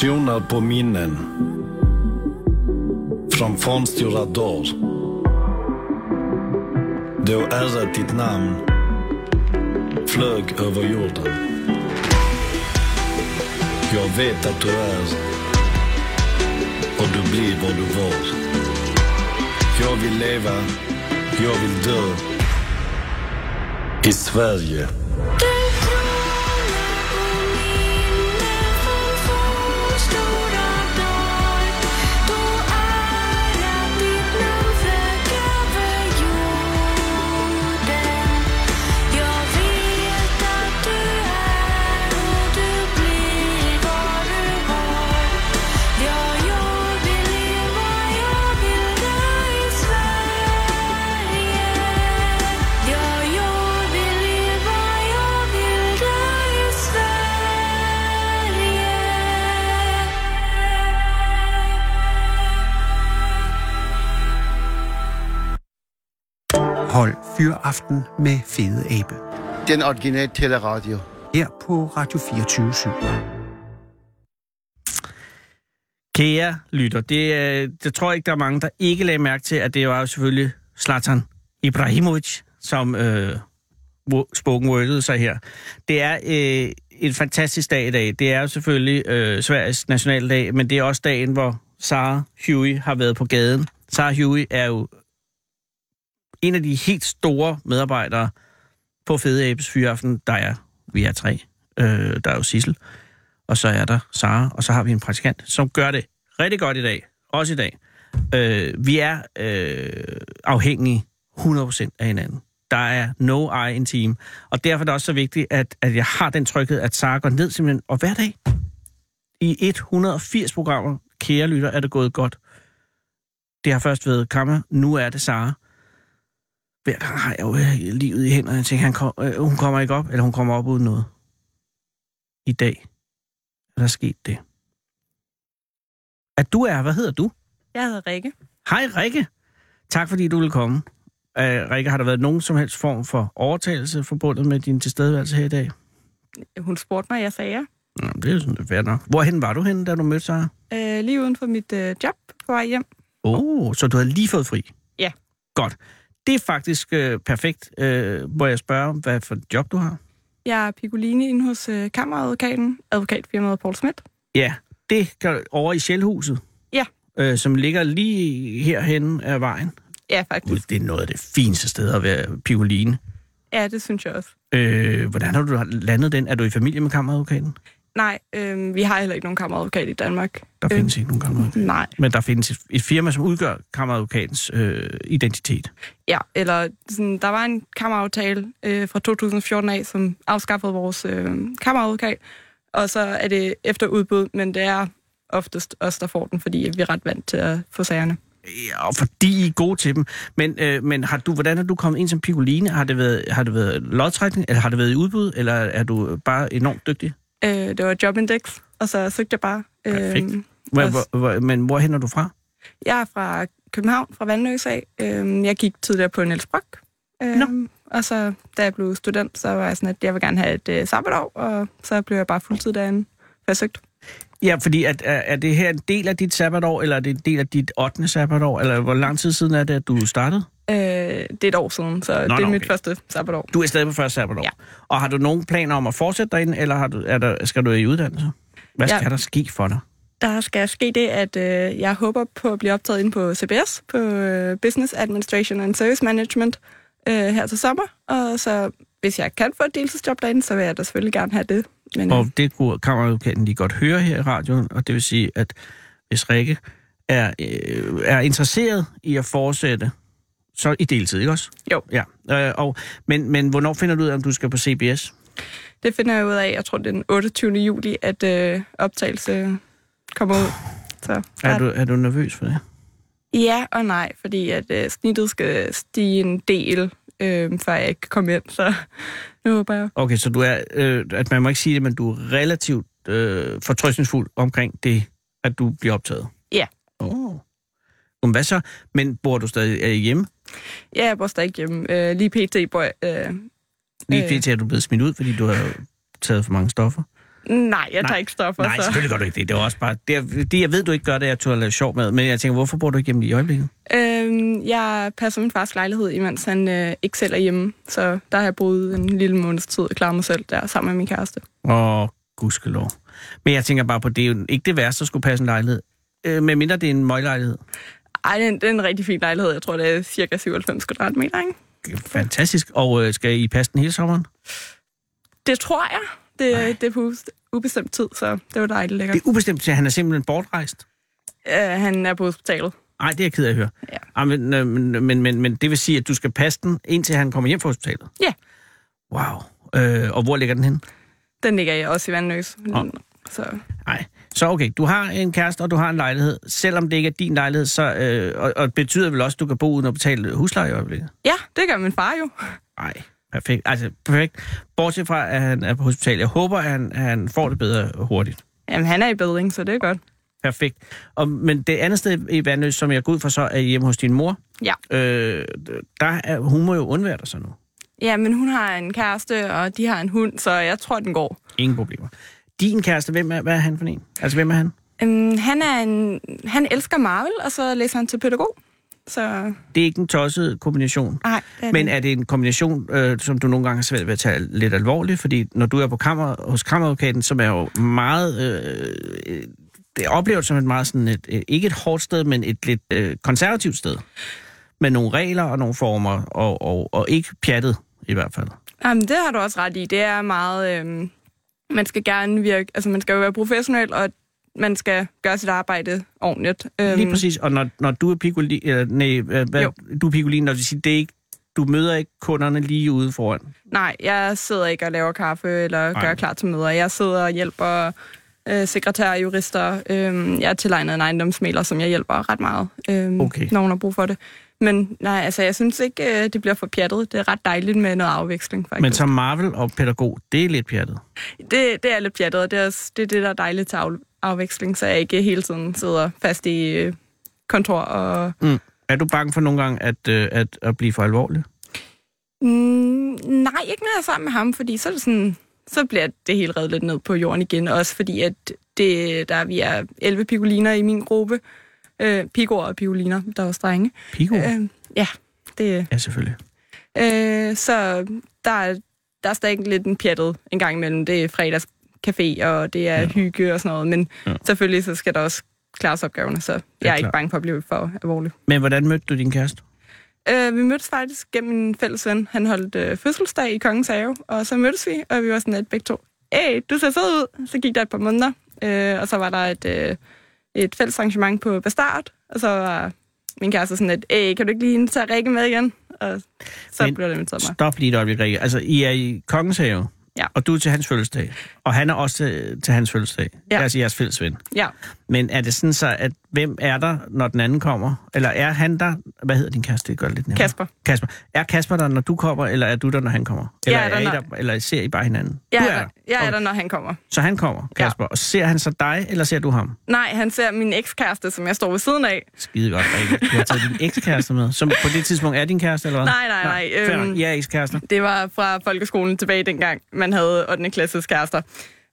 Du på minnen från fornstora dagar. Då ärret ditt namn flög över jorden. Jag vet att du är och du blir vad du var. Jag vill leva, jag vill dö i Sverige. Fyraften med Fede Abe. Den originale teleradio. Her på Radio 24 Kære lytter, det, er- det tror jeg ikke, der er mange, der ikke lagde mærke til, at det var jo selvfølgelig Zlatan Ibrahimovic, som øh, spoken wordede sig her. Det er øh, en fantastisk dag i dag. Det er jo selvfølgelig øh, Sveriges nationaldag, men det er også dagen, hvor Sarah Huey har været på gaden. Sarah Huey er jo en af de helt store medarbejdere på Fede Abes Fyraften. Der er, vi er tre. Øh, der er jo Sissel, og så er der Sara, og så har vi en praktikant, som gør det rigtig godt i dag. Også i dag. Øh, vi er øh, afhængige 100% af hinanden. Der er no eye in team. Og derfor er det også så vigtigt, at, at jeg har den tryghed, at Sara går ned simpelthen, og hver dag i 180 programmer, kære lytter, er det gået godt. Det har først været Kammer, nu er det Sara. Hver gang har jeg jo øh, livet i hænderne, jeg tænker, han kom, øh, hun kommer ikke op, eller hun kommer op uden noget. I dag er der sket det. At du er, hvad hedder du? Jeg hedder Rikke. Hej Rikke. Tak fordi du vil komme. Uh, Rikke, har der været nogen som helst form for overtagelse forbundet med din tilstedeværelse her i dag? Hun spurgte mig, jeg sagde ja. Nå, det er jo sådan, det er nok. Hvorhen var du henne, da du mødte sig? Øh, lige uden for mit øh, job på vej hjem. Åh, oh, så du havde lige fået fri? Ja. Godt. Det er faktisk øh, perfekt. Øh, må jeg spørge, hvad for et job du har? Jeg er Piccolini inde hos øh, kammeradvokaten, advokatfirmaet Paul Schmidt. Ja, det kan over i Sjælhuset. Ja. Øh, som ligger lige herhen af vejen. Ja, faktisk. Gud, det er noget af det fineste sted at være pioline. Ja, det synes jeg også. Øh, hvordan har du landet den? Er du i familie med kammeradvokaten? Nej, øh, vi har heller ikke nogen kammeradvokat i Danmark. Der Øh, findes ikke nogen kammeradvokat. Nej, Men der findes et, et firma, som udgør kammeradvokatens øh, identitet. ja, eller sådan, der var en kammeraftale øh, fra 2014 af, som afskaffede vores øh, kammeradvokat, og så er det efter udbud, men det er oftest os, der får den, fordi vi er ret vant til at få sagerne. Ja, og fordi I er gode til dem. Men, øh, men har du, hvordan er du kommet ind som piccoline? Har det været, har det været lodtrækning, eller har det været i udbud, eller er du bare enormt dygtig? Øh, det var Jobindex, og så søgte jeg bare. Perfekt. Øh, Hvor, hvor, hvor, men hvor er du fra? Jeg er fra København, fra Vandløs af. Øhm, jeg gik tidligere på Niels Brock. Øhm, og så, da jeg blev student, så var jeg sådan, at jeg vil gerne have et øh, sabbatår, og så blev jeg bare fuldtid derinde, for jeg søgte. Ja, fordi at, er, er det her en del af dit sabbatår, eller er det en del af dit 8. sabbatår, eller hvor lang tid siden er det, at du startede? Øh, det er et år siden, så Nå, det er nå, mit okay. første sabbatår. Du er stadig på første sabbatår. Ja. Og har du nogen planer om at fortsætte derinde, eller har du, er der, skal du i uddannelse? Hvad Ja. skal der ske for dig? Der skal ske det, at øh, jeg håber på at blive optaget ind på CBS, på øh, Business Administration and Service Management, øh, her til sommer. Og så, hvis jeg kan få et deltidsjob derinde, så vil jeg da selvfølgelig gerne have det. Men, øh, Og det kunne kammeradvokaten lige godt høre her i radioen, og det vil sige, at hvis Rikke er, øh, er interesseret i at fortsætte, så i deltid, ikke også? Jo. Ja. Øh, og, men, men hvornår finder du ud af, om du skal på CBS? Det finder jeg ud af, jeg tror det er den 28. juli, at øh, optagelse kommer ud. Så, Er du, er du nervøs for det? Ja og nej, fordi at øh, snittet skal stige en del, øh, før jeg ikke kan komme ind, så *laughs* nu håber jeg. Okay, så du er, øh, at man må ikke sige det, men du er relativt øh, fortrøstningsfuld omkring det, at du bliver optaget? Ja. Oh. Men hvad så? Men bor du stadig hjemme? Ja, jeg bor stadig hjemme. Øh, lige pt. bor jeg... Øh, Lige Øh. pt. er du blevet smidt ud, fordi du har taget for mange stoffer? nej, jeg Nej. tager ikke stoffer. Nej, så. selvfølgelig gør du ikke det. Det er også bare... Det, er, det jeg ved, du ikke gør, det er, at du har lavet sjov med. Men jeg tænker, hvorfor bor du ikke hjemme i øjeblikket? Øh, jeg passer min fars lejlighed, imens han øh, ikke selv er hjemme. Så der har jeg boet en lille måneds tid og klaret mig selv der sammen med min kæreste. Åh, gudskelov. Men jeg tænker bare på, det er jo ikke det værste at skulle passe en lejlighed. Øh, med mindre det er en møglejlighed. Ej, det er, en, rigtig fin lejlighed. Jeg tror, det er cirka 97 kvadratmeter, ikke? Fantastisk. Og øh, skal I passe den hele sommeren? Det tror jeg. Det, det er på ubestemt tid, så det var dejligt lækkert. Det er ubestemt at han er simpelthen bortrejst. Øh, han er på hospitalet. Nej, det er jeg ked af at høre. Ja. Ah, men, øh, men, men, men, men det vil sige, at du skal passe den, indtil han kommer hjem fra hospitalet? Ja. Wow. Øh, og hvor ligger den hen? Den ligger jeg også i Vandløs. Åh. Så Nej. Så okay, du har en kæreste, og du har en lejlighed. Selvom det ikke er din lejlighed, så, øh, og, og betyder vel også, at du kan bo uden at betale husleje i øjeblikket? ja, det gør min far jo. Nej, perfekt. Altså, perfekt. Bortset fra, at han er på hospital. Jeg håber, at han, at han får det bedre hurtigt. Jamen, han er i bedring, så det er godt. Perfekt. Og, men det andet sted i Vandløs, som jeg går ud fra, så er hjemme hos din mor. Ja. Øh, der er, hun må jo undvære dig så nu. Ja, men hun har en kæreste, og de har en hund, så jeg tror, den går. Ingen problemer. Din kæreste, hvem er, hvad er han for en? Altså, hvem er han? Øhm, han, er en, han elsker Marvel, og så læser han til pædagog. Så Det er ikke en tosset kombination. nej, det er Men er det en kombination, øh, som du nogle gange har svært ved at tage lidt alvorligt? Fordi når du er på kammer, hos kammeradvokaten, som er jo meget... Øh, øh, det opleves som et meget sådan et, øh, ikke et hårdt sted, men et lidt øh, konservativt sted. Med nogle regler og nogle former, og, og, og ikke pjattet i hvert fald. Jamen, det har du også ret i. Det er meget... Øhm, man skal gerne virke... Altså, man skal jo være professionel, og man skal gøre sit arbejde ordentligt. Øhm, Lige præcis, og når, når du er pigolin, øh, nej, øh, hvad, Jo. du er pigolin, når du siger, det er ikke, du møder ikke kunderne lige ude foran. Nej, jeg sidder ikke og laver kaffe eller gør klar til møder. Jeg sidder og hjælper øh, sekretærer og jurister. Øhm, jeg er tilegnet en ejendomsmaler, som jeg hjælper ret meget, øhm, Okay. når hun har brug for det. Men nej, altså, jeg synes ikke, øh, det bliver for pjattet. Det er ret dejligt med noget afveksling, faktisk. Men som Marvel og pædagog, det er lidt pjattet. det, det er lidt pjattet, og det er, også, det er det, der er dejligt til af, afveksling, så jeg ikke hele tiden sidder fast i øh, kontor og... Mm. Er du bange for nogle gange at, øh, at, at blive for alvorlig? Mm, nej, ikke når jeg er sammen med ham, fordi så er det sådan... Så bliver det hele reddet lidt ned på jorden igen, også fordi, at det, der, vi er 11 pigoliner i min gruppe. Øh, pigoer og pigoliner, der er også drenge. Pigo? Øh. Ja, det, Ja, selvfølgelig. Øh, så der er, der er stadig lidt en pjattet en gang imellem. Det er fredagscafé, og det er Ja. hygge og sådan noget. Men Ja. selvfølgelig så skal der også klares opgaverne, så jeg er klart. ikke bange for at blive for alvorlig. Men hvordan mødte du din kæreste? Øh, vi mødtes faktisk gennem en fælles ven. Han holdt øh, fødselsdag i Kongens Have, og så mødtes vi, og vi var sådan lidt begge to. Hey, du ser sød ud. Så gik der et par måneder, øh, og så var der et, øh, et fælles arrangement på Bastard, og så var min kæreste sådan lidt, hey, kan du ikke lige tage Rikke med igen? Og så Men- blev det inviteret mig. Stop lige et øjeblik, Rikke. Altså, I er i Kongens Have, Ja. og du er til hans fødselsdag. Og han er også til, til hans fødselsdag. Er Ja. altså jeres fælles ven. Ja. Men er det sådan så, at hvem er der, når den anden kommer? Eller er han der? Hvad hedder din kæreste? Det gør det lidt nemmere. Kasper. Kasper. Er Kasper der, når du kommer, eller er du der, når han kommer? Eller, Jeg er der, I når- der, eller ser I bare hinanden? Jeg du er, der, jeg er Okay. der, når han kommer. Så han kommer, Kasper. Ja. Og ser han så dig, eller ser du ham? Nej, han ser min ekskæreste, som jeg står ved siden af. Skide godt, Rikke. Du har taget din ekskæreste med, som på det tidspunkt er din kæreste, eller hvad? Nej, nej, nej, Fair øhm, er ekskærester. Det var fra folkeskolen tilbage dengang, man havde 8. klasses kærester.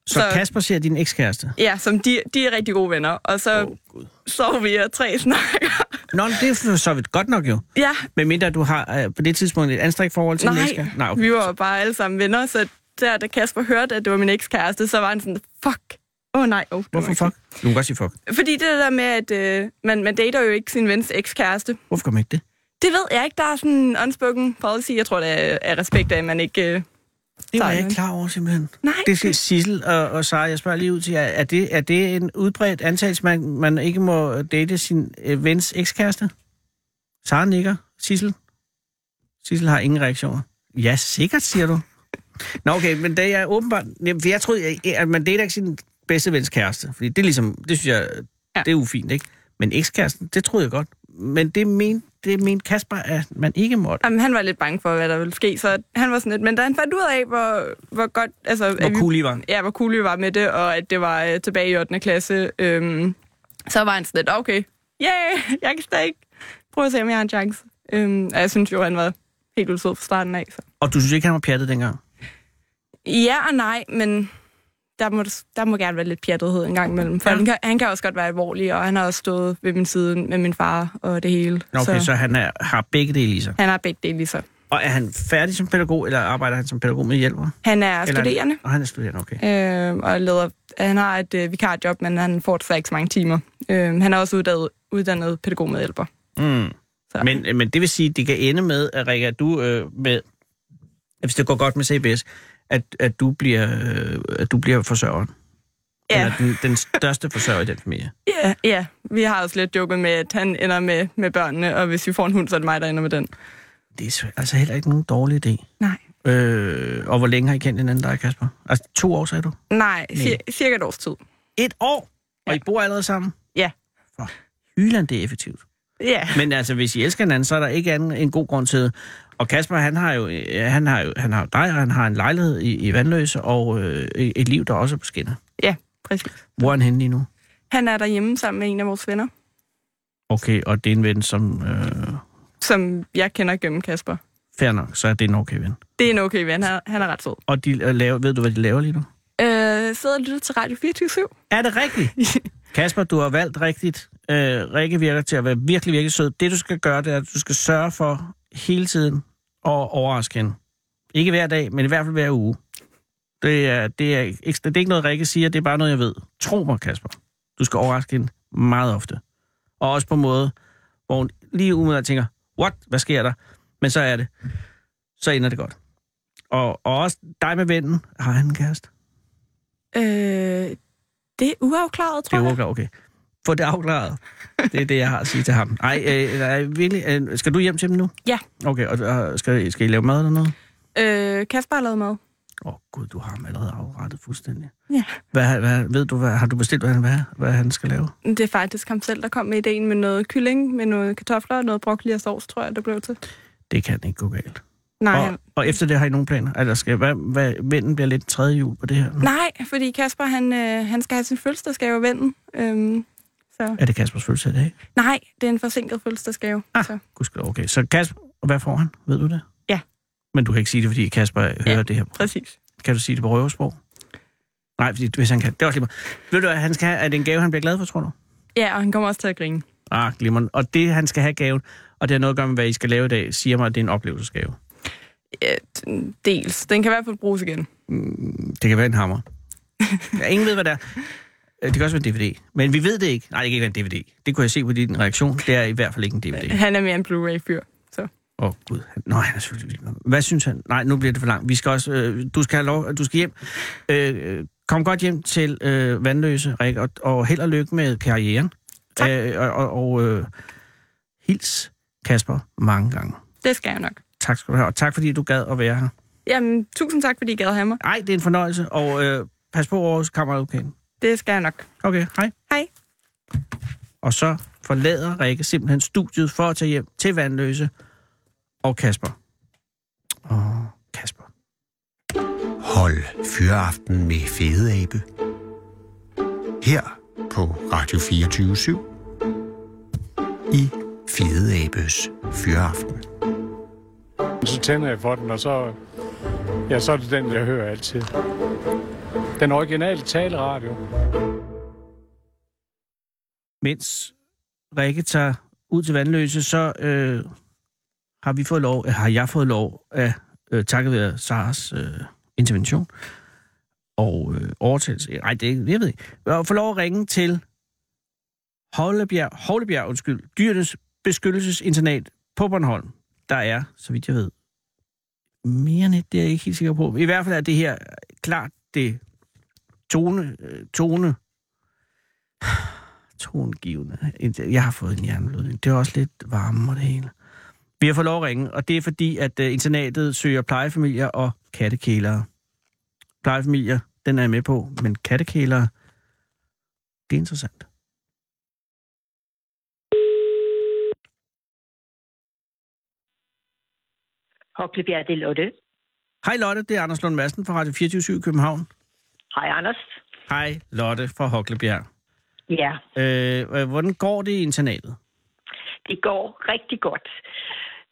Så, så Kasper ser din ekskæreste? Ja, som de, de er rigtig gode venner. Og så oh, Gud. sov vi og tre snakker. Nå, det er så vidt godt nok jo. ja, Men mindre du har øh, på det tidspunkt et anstrengt forhold til din nej, ekskæreste? Nej, okay. vi var bare alle sammen venner, så der, da Kasper hørte, at det var min ekskæreste, så var han sådan, fuck. Åh oh, nej, oh, Hvorfor jeg ikke fuck? Du kan godt sige fuck. Fordi det der med, at øh, man, man dater jo ikke sin vens ekskæreste. Hvorfor gør man ikke det? Det ved jeg ikke, der er sådan en unspoken policy. Jeg tror, det er af respekt af, at man ikke... Øh, Det var jeg ikke klar over, simpelthen. nej, Det skal Sissel og, og Sara, jeg spørger lige ud til jer. Er det, er det en udbredt antagelse, man, man ikke må date sin øh, vens ekskæreste? Sara nikker. Sissel? Sissel har ingen reaktioner. Ja, sikkert, siger du. Nå, okay, men det er åbenbart... Jamen, for jeg troede, at man dater ikke sin bedste vens kæreste. Fordi det er ligesom... Det synes jeg... Ja. Det er ufint, ikke? Men ekskæresten, det troede jeg godt. Men det mente det mente Kasper, at man ikke måtte. Jamen, han var lidt bange for, hvad der ville ske, så han var sådan lidt... Men da han fandt ud af, hvor, hvor godt... Altså, Hvor vi- cool I var. Ja, hvor cool vi var med det, og at det var øh, tilbage i 8. klasse, øhm, så var han sådan lidt, okay, yeah, jeg kan stadig prøve at se, om jeg har en chance. Øhm, og jeg synes jo, han var helt vildt sød fra starten af. Så. Og du synes ikke, han var pjattet dengang? Ja og nej, men der må, der må gerne være lidt pjattethed en gang imellem. For Ja. han, kan, han kan også godt være alvorlig, og han har også stået ved min side med min far og det hele. Okay, så, så han er, har begge dele i sig. han har begge dele i sig. Og er han færdig som pædagog, eller arbejder han som pædagog med hjælper? Han er Eller- studerende, Og han er studerende, okay. øh, og leder, han har et øh, vikarjob, men han får desværre ikke så mange timer. Øh, han er også uddannet, uddannet pædagogmedhjælper. Mm. Så. Men, men det vil sige, at det kan ende med, at Rikke, at du øh, med, hvis det går godt med CBS, at, at, du, bliver, øh, at du bliver forsørgeren. Ja. Eller den, den største forsørger i den familie. Ja, ja, vi har også lidt joket med, at han ender med, med børnene, og hvis vi får en hund, så er det mig, der ender med den. Det er så- altså heller ikke nogen dårlig idé. Nej. Øh, og hvor længe har I kendt hinanden, dig, Kasper? Altså to år, sagde du? Nej, cir- cirka et års tid. Et år? Og I bor allerede sammen? Ja. For Hyland, det er effektivt. Ja. Men altså, hvis I elsker hinanden, så er der ikke anden, en god grund til. Og Kasper, han har jo, han har jo han har dig, og han har en lejlighed i, i Vandløse, og øh, et liv, der også er på skinner. Ja, præcis. Hvor er han henne lige nu? Han er derhjemme sammen med en af vores venner, Okay, og det er en ven, som... Øh, som jeg kender gennem Kasper. fair nok, så er det en okay ven. Det er en okay ven, han er, han er ret sød. Og de laver, ved du, hvad de laver lige nu? Øh, sidder og lytter til Radio 24 Er det rigtigt? *laughs* Kasper, du har valgt rigtigt. Øh, Rikke virker til at være virkelig, virkelig sød. Det, du skal gøre, det er, at du skal sørge for hele tiden at overraske hende. Ikke hver dag, men i hvert fald hver uge. Det er, det er, ikke, det er ikke noget, Rikke siger, det er bare noget, jeg ved. Tro mig, Kasper. Du skal overraske hende meget ofte. Og også på en måde, hvor hun lige umiddelbart tænker, what, hvad sker der? Men så er det. Så ender det godt. Og, og også dig med vennen. Har han en kæreste? Øh, det er uafklaret, tror Det er jeg. okay, okay. Få det afklaret. Det er det, jeg har at sige til ham. Ej, øh, nej, virkelig, øh, skal du hjem til dem nu? Ja. Okay, og øh, skal, skal I lave mad eller noget? Øh, Kasper har lavet mad. Åh, oh, gud, du har ham allerede afrettet fuldstændig. Ja. Hvad, hvad, ved du, hvad, har du bestilt, hvad han, hvad, hvad han skal lave? Det er faktisk ham selv, der kom med ideen med noget kylling, med noget kartofler og noget broccoli og sovs, tror jeg, det blev til. Det kan ikke gå galt. Nej, Og, han, og efter det har I nogle planer? Eller skal, hvad, hvad, vennen bliver lidt tredje jul på det her? nu? nej fordi Kasper, han, øh, han skal have sin fødselsdagsgave vennen. Øhm, så. Er det Kaspers fødselsdag i dag? Nej, det er en forsinket fødselsdagsgave. Ah. Så. Gudskelov, okay. Så Kasper, og hvad får han? Ved du det? Ja. Men du kan ikke sige det, fordi Kasper hører det her. Præcis. Kan du sige det på røversprog? Nej, fordi hvis han kan. Det var lige meget. Ved du, hvad han skal have? Er det en gave, han bliver glad for, tror du? Ja, og han kommer også til at grine. Ah, glimrende. Og det, han skal have gaven, og det har noget at gøre med, hvad I skal lave i dag, siger mig, at det er en oplevelsesgave. Ja, dels. Den kan i hvert fald bruges igen. Det kan være en hammer. Ja, ingen ved, hvad det er. Øh, Det kan også være en DVD. Men vi ved det ikke. Nej, det kan ikke være en DVD. Det kunne jeg se på din reaktion. Det er i hvert fald ikke en DVD. Han er mere en Blu-ray-fyr. Åh, oh, gud. Nå, han er selvfølgelig. Hvad synes han? Nej, nu bliver det for langt. Vi skal også... Øh, du skal have lov... Du skal hjem. Øh, kom godt hjem til øh, Vandløse, Rik, og, og held og lykke med karrieren. Tak. Øh, og og, og øh, hils Kasper mange gange. Det skal jeg nok. Tak skal du have, og tak fordi du gad at være her. Jamen, tusind tak, fordi I gad have mig. Ej, det er en fornøjelse, og øh, pas på vores kammeradvokat. Det skal jeg nok. Okay, hej. Hej. Og så forlader Rikke simpelthen studiet for at tage hjem til Vandløse og Kasper. Og Kasper. Hold Fyraften med Fede Abe. Her på Radio 24 i Fede Abes Fyraften. Så tænder jeg for den, og så, ja, så er det den, jeg hører altid. Den originale taleradio. Mens Rikke tager ud til Vandløse, så øh, har vi fået lov, øh, har jeg fået lov af, øh, takket være Saras øh, intervention og øh, overtagelse. Nej, det er jeg ved ikke. Jeg få lov at ringe til Hollebjerg, Hollebjerg, undskyld, dyrenes beskyttelsesinternat på Bornholm. Der er, så vidt jeg ved, mere net, det er jeg ikke helt sikker på. I hvert fald er det her klart det tone, øh, tone, *sighs* tongivende. Jeg har fået en hjerneblødning. Det er også lidt varme og det hele. Vi har fået lov at ringe, og det er fordi, at øh, internatet søger plejefamilier og kattekælere. Plejefamilier, den er jeg med på, men kattekælere, det er interessant. Hoklebjerg, det er Lotte. Hej Lotte, det er Anders Lund Madsen fra Radio 24 i København. Hej, Anders. Hej Lotte fra Hoklebjerg. Ja, Øh, hvordan går det i internatet? det går rigtig godt.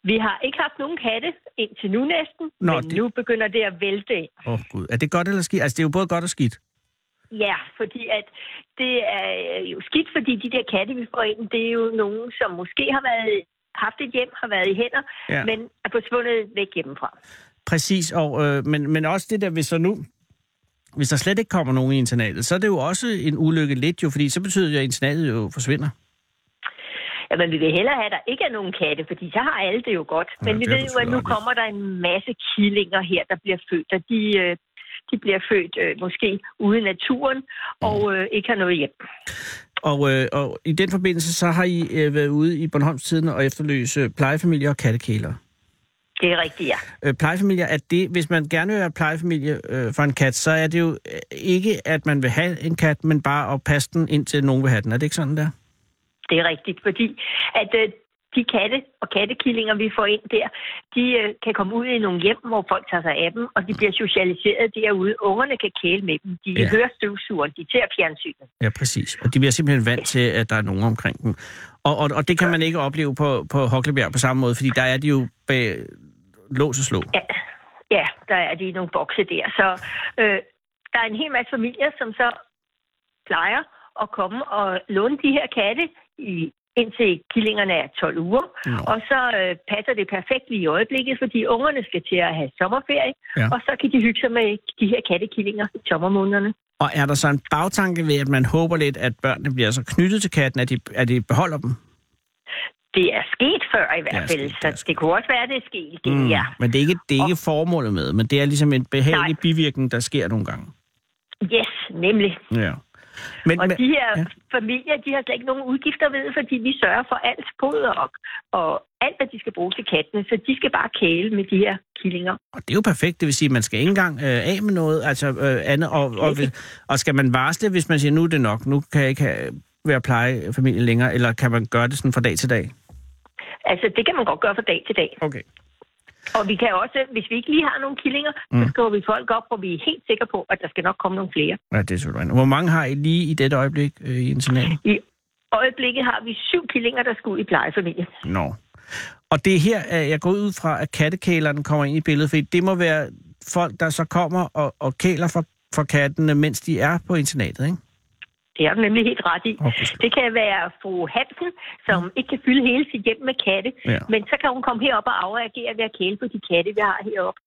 Vi har ikke haft nogen katte indtil nu næsten, Nå, men det- nu begynder det at vælte. Åh oh, gud, er det godt eller skidt? Altså det er jo både godt og skidt. Ja, fordi at det er jo skidt, fordi de der katte, vi får ind, det er jo nogen, som måske har været haft et hjem, har været i hænder, Ja. ja. men er forsvundet væk hjemmefra. Præcis, og, øh, men, men også det der, hvis så nu, hvis der slet ikke kommer nogen i internatet, så er det jo også en ulykke lidt jo, fordi så betyder det, at internatet jo forsvinder. Jamen, vi vil hellere have, at der ikke er nogen katte, fordi så har alle det jo godt. Ja, Men vi ved jo, at nu kommer der en masse killinger her, der bliver født, og de, øh, de bliver født øh, måske ude i naturen og øh, ikke har noget hjem. Og, øh, og i den forbindelse, så har I øh, været ude i Bornholmstiden og efterløse plejefamilier og kattekæler. Det er rigtigt, ja. Øh, plejefamilier, er det, hvis man gerne vil være plejefamilie øh, for en kat, så er det jo øh, ikke, at man vil have en kat, men bare at passe den, indtil nogen vil have den. Er det ikke sådan der? Det er rigtigt, fordi at øh, de katte og kattekillinger, vi får ind der, de øh, kan komme ud i nogle hjem, hvor folk tager sig af dem, og de bliver socialiseret derude. Ungerne kan kæle med dem. De Ja. hører støvsugeren, de ser fjernsynet. Ja, præcis. Og de bliver simpelthen vant til, at der er nogen omkring dem. Og, og, og det kan man ikke opleve på, på Hoklebjerg på samme måde, fordi der er de jo bag lås og slå. Ja, ja der er de i nogle bokse der. Så øh, der er en hel masse familier, som så plejer at komme og låne de her katte i indtil killingerne er 12 uger. Nå. Og så øh, passer det perfekt lige i øjeblikket, fordi ungerne skal til at have sommerferie, Ja. og så kan de hygge sig med de her kattekillinger i sommermånederne. Og er der så en bagtanke ved, at man håber lidt, at børnene bliver så knyttet til katten, at de, at de beholder dem? Det er sket før i Det er hvert fald, sket, det så det kunne også være, at det er sket igen, mm. ja. Men det er ikke, det er ikke formålet med, men det er ligesom en behagelig Nej. bivirkning, der sker nogle gange. Yes, nemlig. Ja. Men, Og men, de her ja. familier, de har slet ikke nogen udgifter ved, fordi vi sørger for alt foder og, og alt, hvad de skal bruge til kattene. Så de skal bare kæle med de her killinger. Og det er jo perfekt, det vil sige, at man skal ikke engang øh, af med noget, altså øh, andet, og, og, og skal man varsle, hvis man siger, nu er det nok, nu kan jeg ikke have, være plejefamilie længere, eller kan man gøre det sådan fra dag til dag? Altså, det kan man godt gøre fra dag til dag. Okay. Og vi kan også, hvis vi ikke lige har nogle killinger, mm. så skriver vi folk op, hvor vi er helt sikre på, at der skal nok komme nogle flere. Ja, det er selvfølgelig. Hvor mange har I lige i dette øjeblik øh, i internatet? I øjeblikket har vi syv killinger, der skal ud i plejefamilie. Nå. Og det er her, jeg går ud fra, at kattekælerne kommer ind i billedet, fordi det må være folk, der så kommer og, og kæler for, for kattene, mens de er på internatet, ikke? Det er du nemlig helt ret i. Okay. Det kan være fru Hansen, som ikke kan fylde hele sit hjem med katte, Ja. men så kan hun komme herop og afreagere ved at kæle på de katte, vi har heroppe.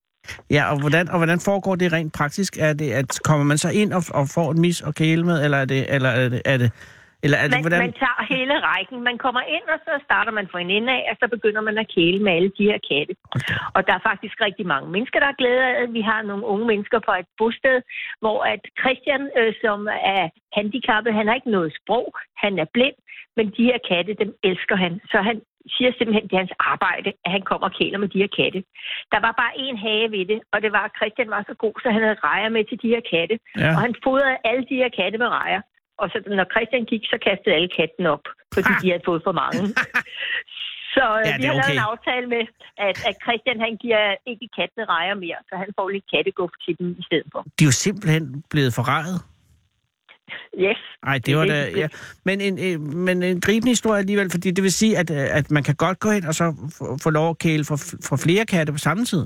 Ja, og hvordan, og hvordan foregår det rent praktisk? Er det, at kommer man så ind og, og får en mis og kæle med, eller er det, eller er det, er det, eller er det Man, hvordan? man tager hele rækken. Man kommer ind, og så starter man fra en ende af, og så begynder man at kæle med alle de her katte. Og der er faktisk rigtig mange mennesker, der er glæde af. Vi har nogle unge mennesker på et bosted, hvor at Christian, øh, som er handicappet, han har ikke noget sprog, han er blind, men de her katte, dem elsker han. Så han siger simpelthen, det er hans arbejde, at han kommer og kæler med de her katte. Der var bare en hage ved det, og det var, at Christian var så god, så han havde rejer med til de her katte. Ja. Og han fodrede alle de her katte med rejer. Og så når Christian gik, så kastede alle katten op, fordi de havde fået for mange. *laughs* Så Ja, ja, vi har lavet okay. en aftale med, at, at Christian han giver ikke kattene rejer mere, så han får lidt katteguff til dem i stedet for. De er jo simpelthen blevet forrejet. Yes. Nej, det var Det- da... Ja. Men, en, en, men en gribende historie alligevel, fordi det vil sige, at, øh, at man kan godt gå ind og så få, få lov at kæle for, for flere katte på samme tid.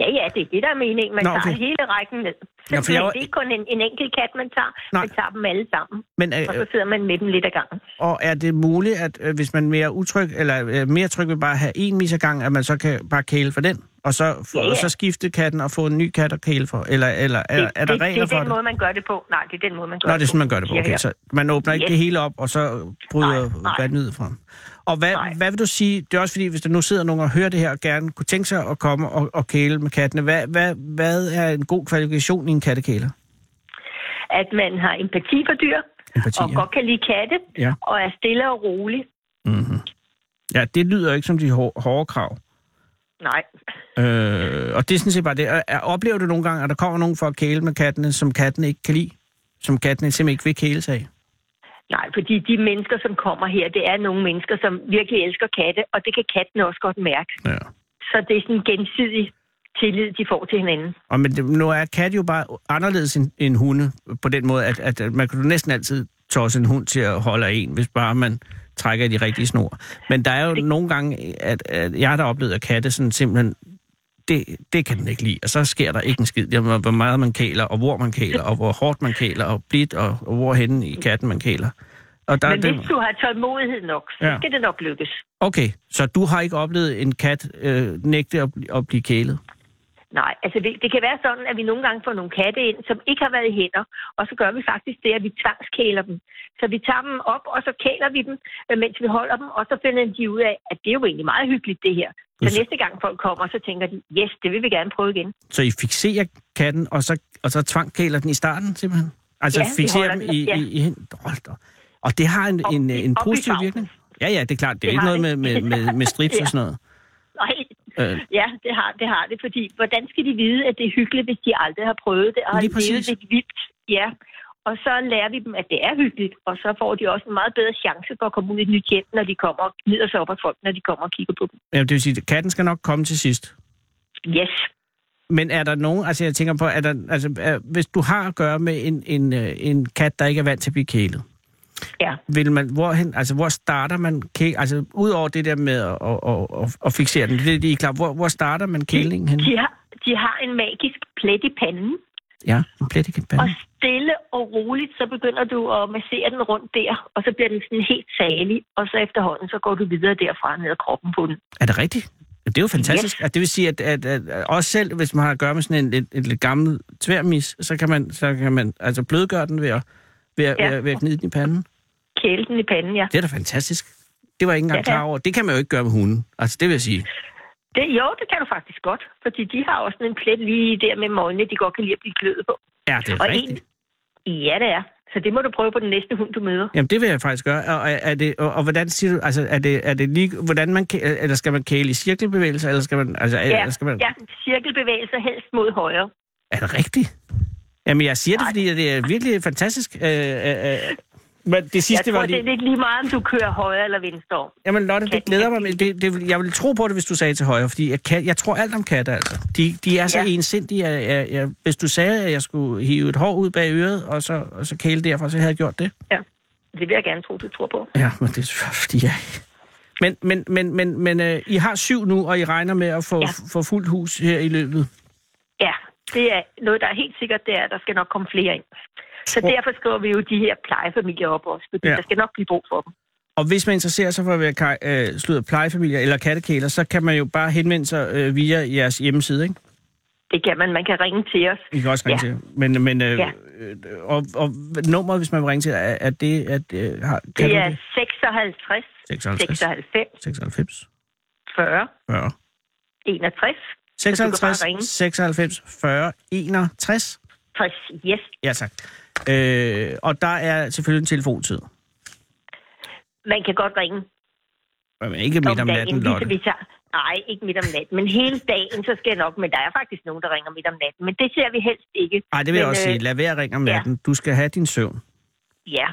Ja, ja, det er det, der er meningen. Man Nå, Nå, okay. tager hele rækken ned. Ja, for jeg Det er ikke kun en, en enkelt kat, man tager. Nej. Man tager dem alle sammen. Men, øh, Og så sidder man med dem lidt ad gangen. og er det muligt, at øh, hvis man er mere utryg, eller øh, mere tryg ved bare have en mis ad gang, at man så kan bare kæle for den? Og så, for, Ja, ja. og så skifte katten og få en ny kat at kæle for? Eller, eller er, Det, er der det, regler det er for den det? måde, man gør det på. Nej, det er den måde, man gør Nå, det det er sådan, man gør det på. Okay, så man åbner ikke Yes. det hele op, og så bryder vandet frem. Og hvad, Nej. hvad vil du sige, det er også fordi, hvis der nu sidder nogen og hører det her, og gerne kunne tænke sig at komme og, og kæle med kattene, hvad, hvad, hvad er en god kvalifikation i en kattekæler? At man har empati for dyr, Empati, og ja. godt kan lide katte, Ja. og er stille og rolig. Mm-hmm. Ja, det lyder ikke som de hår, hårde krav. Nej. Øh, og det er sådan set bare det. Er, er, oplever du nogle gange, at der kommer nogen for at kæle med kattene, som katten ikke kan lide? Som katten simpelthen ikke vil kæles af? Nej, fordi de mennesker, som kommer her, det er nogle mennesker, som virkelig elsker katte, og det kan katten også godt mærke. Ja. Så det er sådan en gensidig tillid, de får til hinanden. Og men nu er kat jo bare anderledes end, end hunde, på den måde, at, at, man kan jo næsten altid tosse en hund til at holde en, hvis bare man trækker de rigtige snor. Men der er jo det... nogle gange, at, at jeg har da oplevet, at katte sådan simpelthen, det, det kan den ikke lide, og så sker der ikke en skid. Det er, hvor meget man kæler, og hvor man kæler, og hvor hårdt man kæler, og blidt, og, og hvor henne i katten man kæler. Og der, Men det, hvis du har tålmodighed nok, så Ja. skal det nok lykkes. Okay, så du har ikke oplevet en kat øh, nægte at, at blive kælet? Nej, altså det, det kan være sådan, at vi nogle gange får nogle katte ind, som ikke har været i hænder, og så gør vi faktisk det, at vi tvangskæler dem. Så vi tager dem op, og så kæler vi dem, øh, mens vi holder dem, og så finder de ud af, at det er jo egentlig meget hyggeligt, det her. Så Yes. næste gang folk kommer, så tænker de, yes, det vil vi gerne prøve igen. Så I fixerer katten, og så, og så tvangkæler den i starten, simpelthen? Altså Ja, fixerer dem i, ja. i, i hen- Hold da. Og det har en, Op en, i- en i positiv virkning? Ja, ja, det er klart. Det er Det ikke noget med, med, med, med *laughs* strips og Ja. sådan noget. Nej, Øh. ja, det har, det har det, fordi hvordan skal de vide, at det er hyggeligt, hvis de aldrig har prøvet det og har levet lidt vildt? Ja, og så lærer vi dem, at det er hyggeligt, og så får de også en meget bedre chance for at komme ud i et nyt hjem, når de kommer og gnider sig op af folk, når de kommer og kigger på dem. Ja, det vil sige, at katten skal nok komme til sidst. Yes. Men er der nogen, altså jeg tænker på, er der, altså, er, hvis du har at gøre med en, en, øh, en kat, der ikke er vant til at blive kælet, Ja. vil man, hvorhen, altså hvor starter man kæ, altså udover det der med at, at, at, at, fixere den, det er lige klart, hvor, hvor starter man kælingen hen? De har, de har en magisk plet i panden, Ja, en plet i og panden. stille og roligt, så begynder du at massere den rundt der, og så bliver den sådan helt salig, og så efterhånden, så går du videre derfra ned ad kroppen på den. Er det rigtigt? Det er jo fantastisk. Yes. Det vil sige, at, at, at, at også selv, hvis man har at gøre med sådan en, en, en lidt gammel tværmis, så kan man, så kan man altså blødgøre den ved at, ved, at, Ja. ved, ved at gnide den i panden. Kæle den i panden, ja. Det er da fantastisk. Det var jeg ikke engang Ja, klar over. Det kan man jo ikke gøre med hunden. Altså, det vil jeg sige. Det, jo, det kan du faktisk godt, fordi de har også en plet lige der med øjnene, de godt kan lide at blive kløet på. Ja, det er Og rigtigt. en, ja, det er. Så det må du prøve på den næste hund, du møder. Jamen, det vil jeg faktisk gøre. Og, er, det, og, og hvordan siger du, altså, er det, er det lige, hvordan man, eller skal man kæle i cirkelbevægelser, eller skal man, altså, Ja, eller skal man, ja cirkelbevægelser helst mod højre. er det rigtigt? Jamen, jeg siger det, fordi det er virkelig fantastisk. Øh, øh, øh. Men det Jeg sidste tror, var det er lige... lidt lige meget, om du kører højre eller venstre om. Jamen, Lotte, det Katten glæder kan mig. Det, det, jeg vil tro på det, hvis du sagde til højre, fordi jeg, kan, jeg tror alt om katte, altså. De, de er så ja. Ensindige. Jeg, jeg, jeg, hvis du sagde, at jeg skulle hive et hår ud bag øret, og så, og så kæle derfra, så havde jeg gjort det. Ja, det vil jeg gerne tro, du tror på. Ja, men det er fordi jeg... Men, men, men, men, men øh, I har syv nu, og I regner med at få. Ja. få fuldt hus her i løbet. Ja, det er noget, der er helt sikkert, det er, at der skal nok komme flere ind. Så Tror- derfor skriver vi jo de her plejefamilier op også, fordi Ja. der skal nok blive brug for dem. Og hvis man interesserer sig for at være kaj- øh, slået plejefamilier eller kattekæler, så kan man jo bare henvende sig øh, via jeres hjemmeside, ikke? Det kan man. Man kan ringe til os. I kan også ringe Ja. til. Men, men øh, Ja. øh, og, og nummeret, hvis man vil ringe til, er, er det... At, øh, har, kan Det er 56, 56, 96, 96, 40, 40. 61, 56, ringe. 96, 40, 61. 60. Yes. Ja, tak. Øh, og der er selvfølgelig en telefontid. Man kan godt ringe Men ikke midt om natten, lige så Lotte. vi tager, nej, ikke midt om natten, men hele dagen, så skal jeg nok, men der er faktisk nogen, der ringer midt om natten, men det ser vi helst ikke. Nej, det vil jeg men, også øh, sige. Lad være at ringe om ja. natten. Du skal have din søvn. Ja,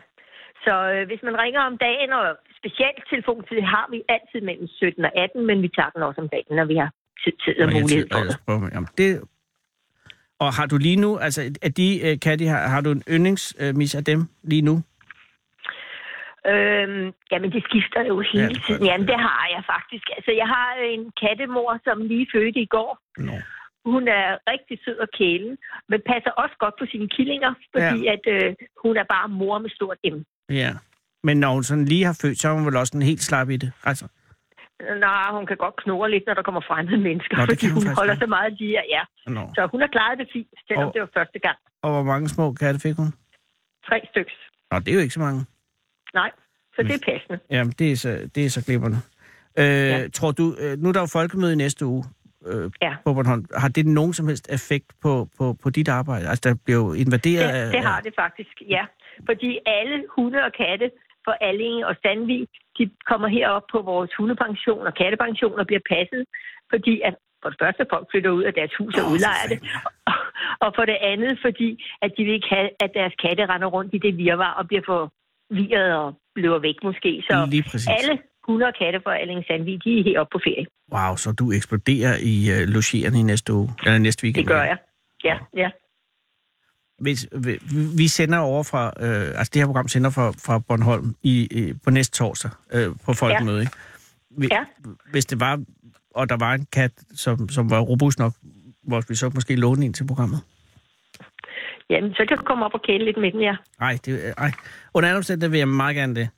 så øh, hvis man ringer om dagen, og specielt telefontid har vi altid mellem 17 og 18, men vi tager den også om dagen, når vi har tid, tid og jeg mulighed for det. jeg Jamen, det. Og har du lige nu, altså af de øh, katte, har, har du en yndlingsmis af dem lige nu? Øhm, jamen, det skifter jo hele Ja, det tiden. det. Jamen, det har jeg faktisk. Altså, jeg har en kattemor, som lige fødte i går. Nå. Hun er rigtig sød og kælen, men passer også godt på sine killinger, fordi ja. at øh, hun er bare mor med stort M. Ja. Men når hun sådan lige har født, så er hun vel også en helt slap i det. Altså, Nej, hun kan godt knurre lidt, når der kommer fremmede mennesker, Nå, fordi hun hun holder så meget lige af ja. nå. Så hun har klaret det fint, selvom Og- det var første gang. Og hvor mange små katte fik hun? Tre stykker. Nå, det er jo ikke så mange. Nej, så det er passende. Jamen, det er så, det er så glimrende. Øh, ja. Tror du, øh, nu er der jo folkemøde i næste uge øh, Ja. på Bornholm. Har det nogen som helst effekt på, på, på dit arbejde? Altså, der bliver jo invaderet af... Det, det har det faktisk, ja. Fordi alle hunde og katte for Allinge og Sandvig, de kommer herop på vores hundepension og kattepension og bliver passet, fordi at for det første folk flytter ud af deres hus og udlejer det, og, *laughs* og for det andet, fordi at de vil ikke have, at deres katte render rundt i det virvar og bliver forvirret og løber væk måske. Så alle hunde og katte fra Allinge Sandvig, de er heroppe på ferie. Wow, så du eksploderer i øh, logierne i næste uge, eller næste weekend. Det gør jeg. Ja, ja. Hvis, vi, sender over fra, øh, altså det her program sender fra, fra Bornholm i, i, på næste torsdag øh, på folkemøde, ikke? Vi, Ja. Hvis det var, og der var en kat, som, som var robust nok, hvor vi så måske låne en til programmet. Jamen, så kan du komme op og kæle lidt med den, ja. Nej, det, øh, ej. under andre omstændigheder vil jeg meget gerne det.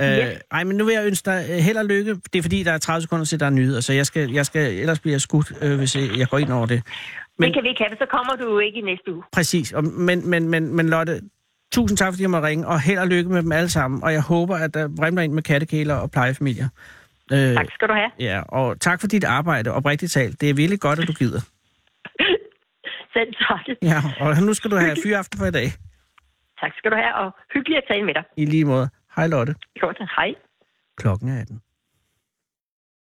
Øh, Yes. Ej, men nu vil jeg ønske dig øh, held og lykke. Det er fordi, der er 30 sekunder til, der er nyheder, så jeg skal, jeg skal, ellers bliver jeg skudt, øh, hvis jeg, jeg går ind over det. Men... Det kan vi ikke have, så kommer du jo ikke i næste uge. Præcis. Og, men, men, men, men Lotte, tusind tak, fordi jeg måtte ringe, og held og lykke med dem alle sammen. Og jeg håber, at der vrimler ind med kattekæler og plejefamilier. Øh, Tak skal du have. Ja, og tak for dit arbejde, oprigtigt talt. Det er virkelig godt, at du gider. *laughs* Selv tak. Ja, og nu skal du have fyraften for i dag. *laughs* Tak skal du have, og hyggeligt at tale med dig. I lige måde. Hej Lotte. Godt, hej. Klokken er 18.